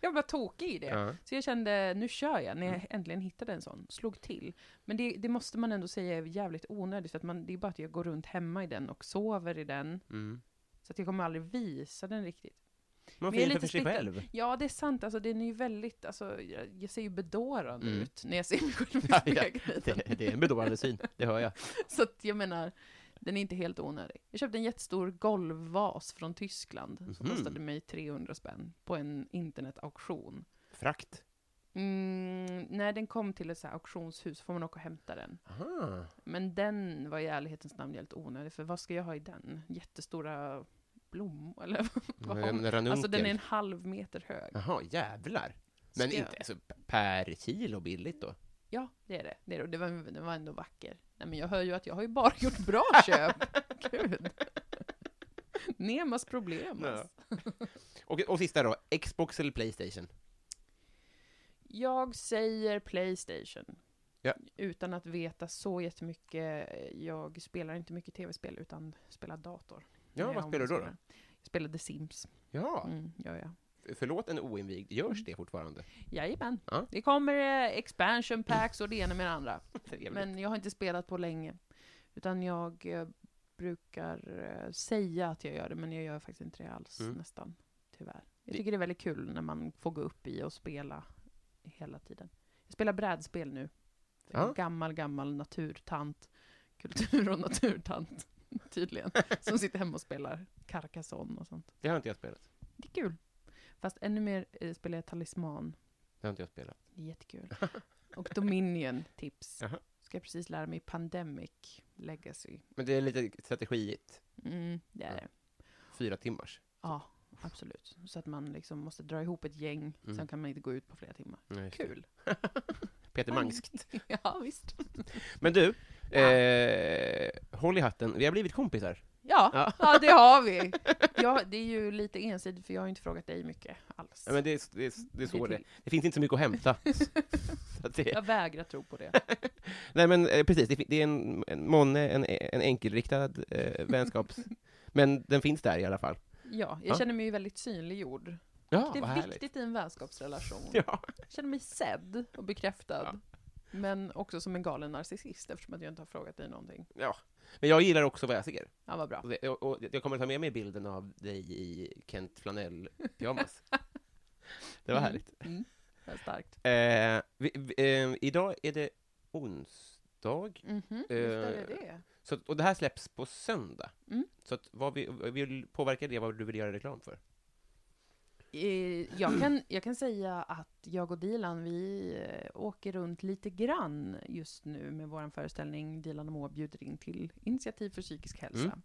Jag var tokig i det. Ja. Så jag kände, nu kör jag, när jag äntligen hittade en sån. Slog till. Men det, det måste man ändå säga är jävligt onödigt, för att man, det är bara att jag går runt hemma i den och sover i den. Mm. Så att jag kommer aldrig visa den riktigt. Man får inte lite för sig själv. Ja, det är sant. Alltså, den är ju väldigt, alltså, jag, jag ser ju bedårande Mm. ut när jag ser mig själv i Ja, ja. spegeln. Det, det är en bedårande syn, det hör jag. Så att jag menar, den är inte helt onödig. Jag köpte en jättestor golvvas från Tyskland som Mhm. kostade mig 300 spänn på en internetauktion. Frakt. Mm, när den kom till ett så auktionshus får man åka och hämta den. Aha. Men den var i ärlighetens namn helt onödig, för vad ska jag ha i den? Jättestora blommor? Eller vad man? En ranunkel. Alltså den är en halv meter hög. Jaha, jävlar. Men Ska inte, alltså, per kilo billigt då? Ja, det är det. Det, är det. det var, den var ändå vacker. Nej, men jag hör ju att jag har ju bara gjort bra köp. Gud. Nemas problem. Ja. Alltså. Och, och sista då, Xbox eller Playstation? Jag säger Playstation. Ja. Utan att veta så jättemycket. Jag spelar inte mycket tv-spel utan spelar dator. Ja, vad spelar du då? då? Jag The Sims. Ja, Mm, ja, ja. Förlåt en oinvigd, görs det fortfarande? Jajamän. Ja. Det kommer eh, expansion packs och det ena med det andra. Men jag har inte spelat på länge. Utan jag eh, brukar eh, säga att jag gör det, men jag gör faktiskt inte det alls Mm. nästan. Tyvärr. Jag tycker det är väldigt kul när man får gå upp i och spela hela tiden. Jag spelar brädspel nu. Ja. En gammal, gammal naturtant. Kultur och naturtant, tydligen. Som sitter hemma och spelar Carcassonne och sånt. Det har inte jag spelat. Det är kul. Fast ännu mer eh, spelar jag Talisman. Det har inte jag spelat. Jättekul. Och Dominion, tips. Jaha. Ska jag precis lära mig Pandemic Legacy. Men det är lite strategiigt, Mm, det är Ja. det. fyra timmars. Ja, absolut. Så att man liksom måste dra ihop ett gäng, Mm. sen kan man inte gå ut på flera timmar. Just det. Kul! Peter Mangskt. ja, visst. Men du, eh, håll i hatten, vi har blivit kompisar. Ja, Ja. ja. det har vi. Ja, det är ju lite ensidigt, för jag har inte frågat dig mycket alls. Ja, men det, är- det, är- det är så Det det finns inte så mycket att hämta. så att det, Jag vägrar tro på det. nej men eh, precis, det, det är en, en månne, en, en enkelriktad eh, vänskaps... men den finns där i alla fall. Ja, jag Ja. känner mig ju väldigt synliggjord. Ja, det är härligt. viktigt i en vänskapsrelation. Ja. Jag känner mig sedd och bekräftad. Ja. Men också som en galen narcissist eftersom att jag inte har frågat dig någonting. ja. Men jag gillar också vad jag ser. Ja, vad bra. Och, det, och, jag kommer ta med mig bilden av dig i Kent Flanell-pyjamas. det var Mm. härligt. Mm. Är starkt. Eh, vi, vi, eh, idag är det onsdag, Mhm, visst är det så, och det här släpps på söndag. Mm. Så att, vad vi, vill påverka det vad du vill göra reklam för? Eh, Jag kan, jag kan säga att jag och Dilan, vi eh, åker runt lite grann just nu med vår föreställning Dilan och Moa bjuder in till initiativ för psykisk hälsa.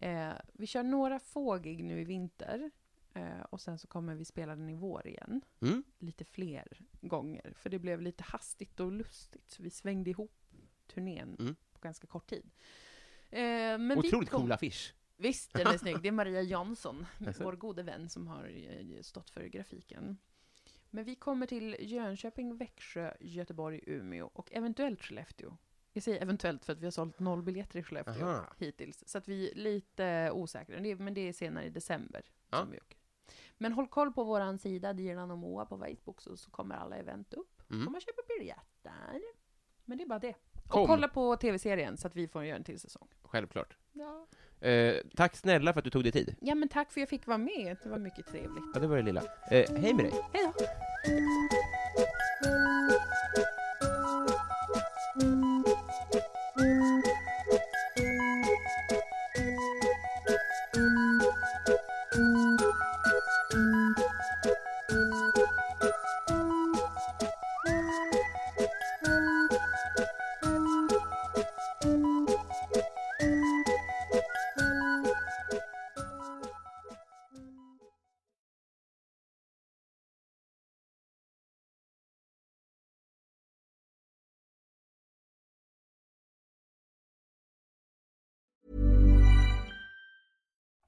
Eh, vi kör några fågig nu i vinter eh, och sen så kommer vi spela den i vår igen. Mm? Lite fler gånger, för det blev lite hastigt och lustigt. Så vi svängde ihop turnén Mm. på ganska kort tid. Eh, men vi Otroligt kom- cool affisch. Visst, den är snygg. Det är Maria Jansson, vår gode vän, som har eh, stått för grafiken. Men vi kommer till Jönköping, Växjö, Göteborg, Umeå och eventuellt Skellefteå. Jag säger eventuellt för att vi har sålt noll biljetter i Skellefteå Aha. hittills. Så att vi är lite osäkra. Men det är senare i december Ja. som vi åker. Men håll koll på vår sida, Dilan och Moa på Facebook, så, så kommer alla event upp. Mm. får man köpa biljetter. Men det är bara det. Kom. Och kolla på tv-serien så att vi får göra en till säsong. Självklart. Ja. Eh, tack snälla för att du tog dig tid. Ja, men tack för att jag fick vara med. Det var mycket trevligt. Ja, det var det lilla. Eh, hej med dig. Hej då!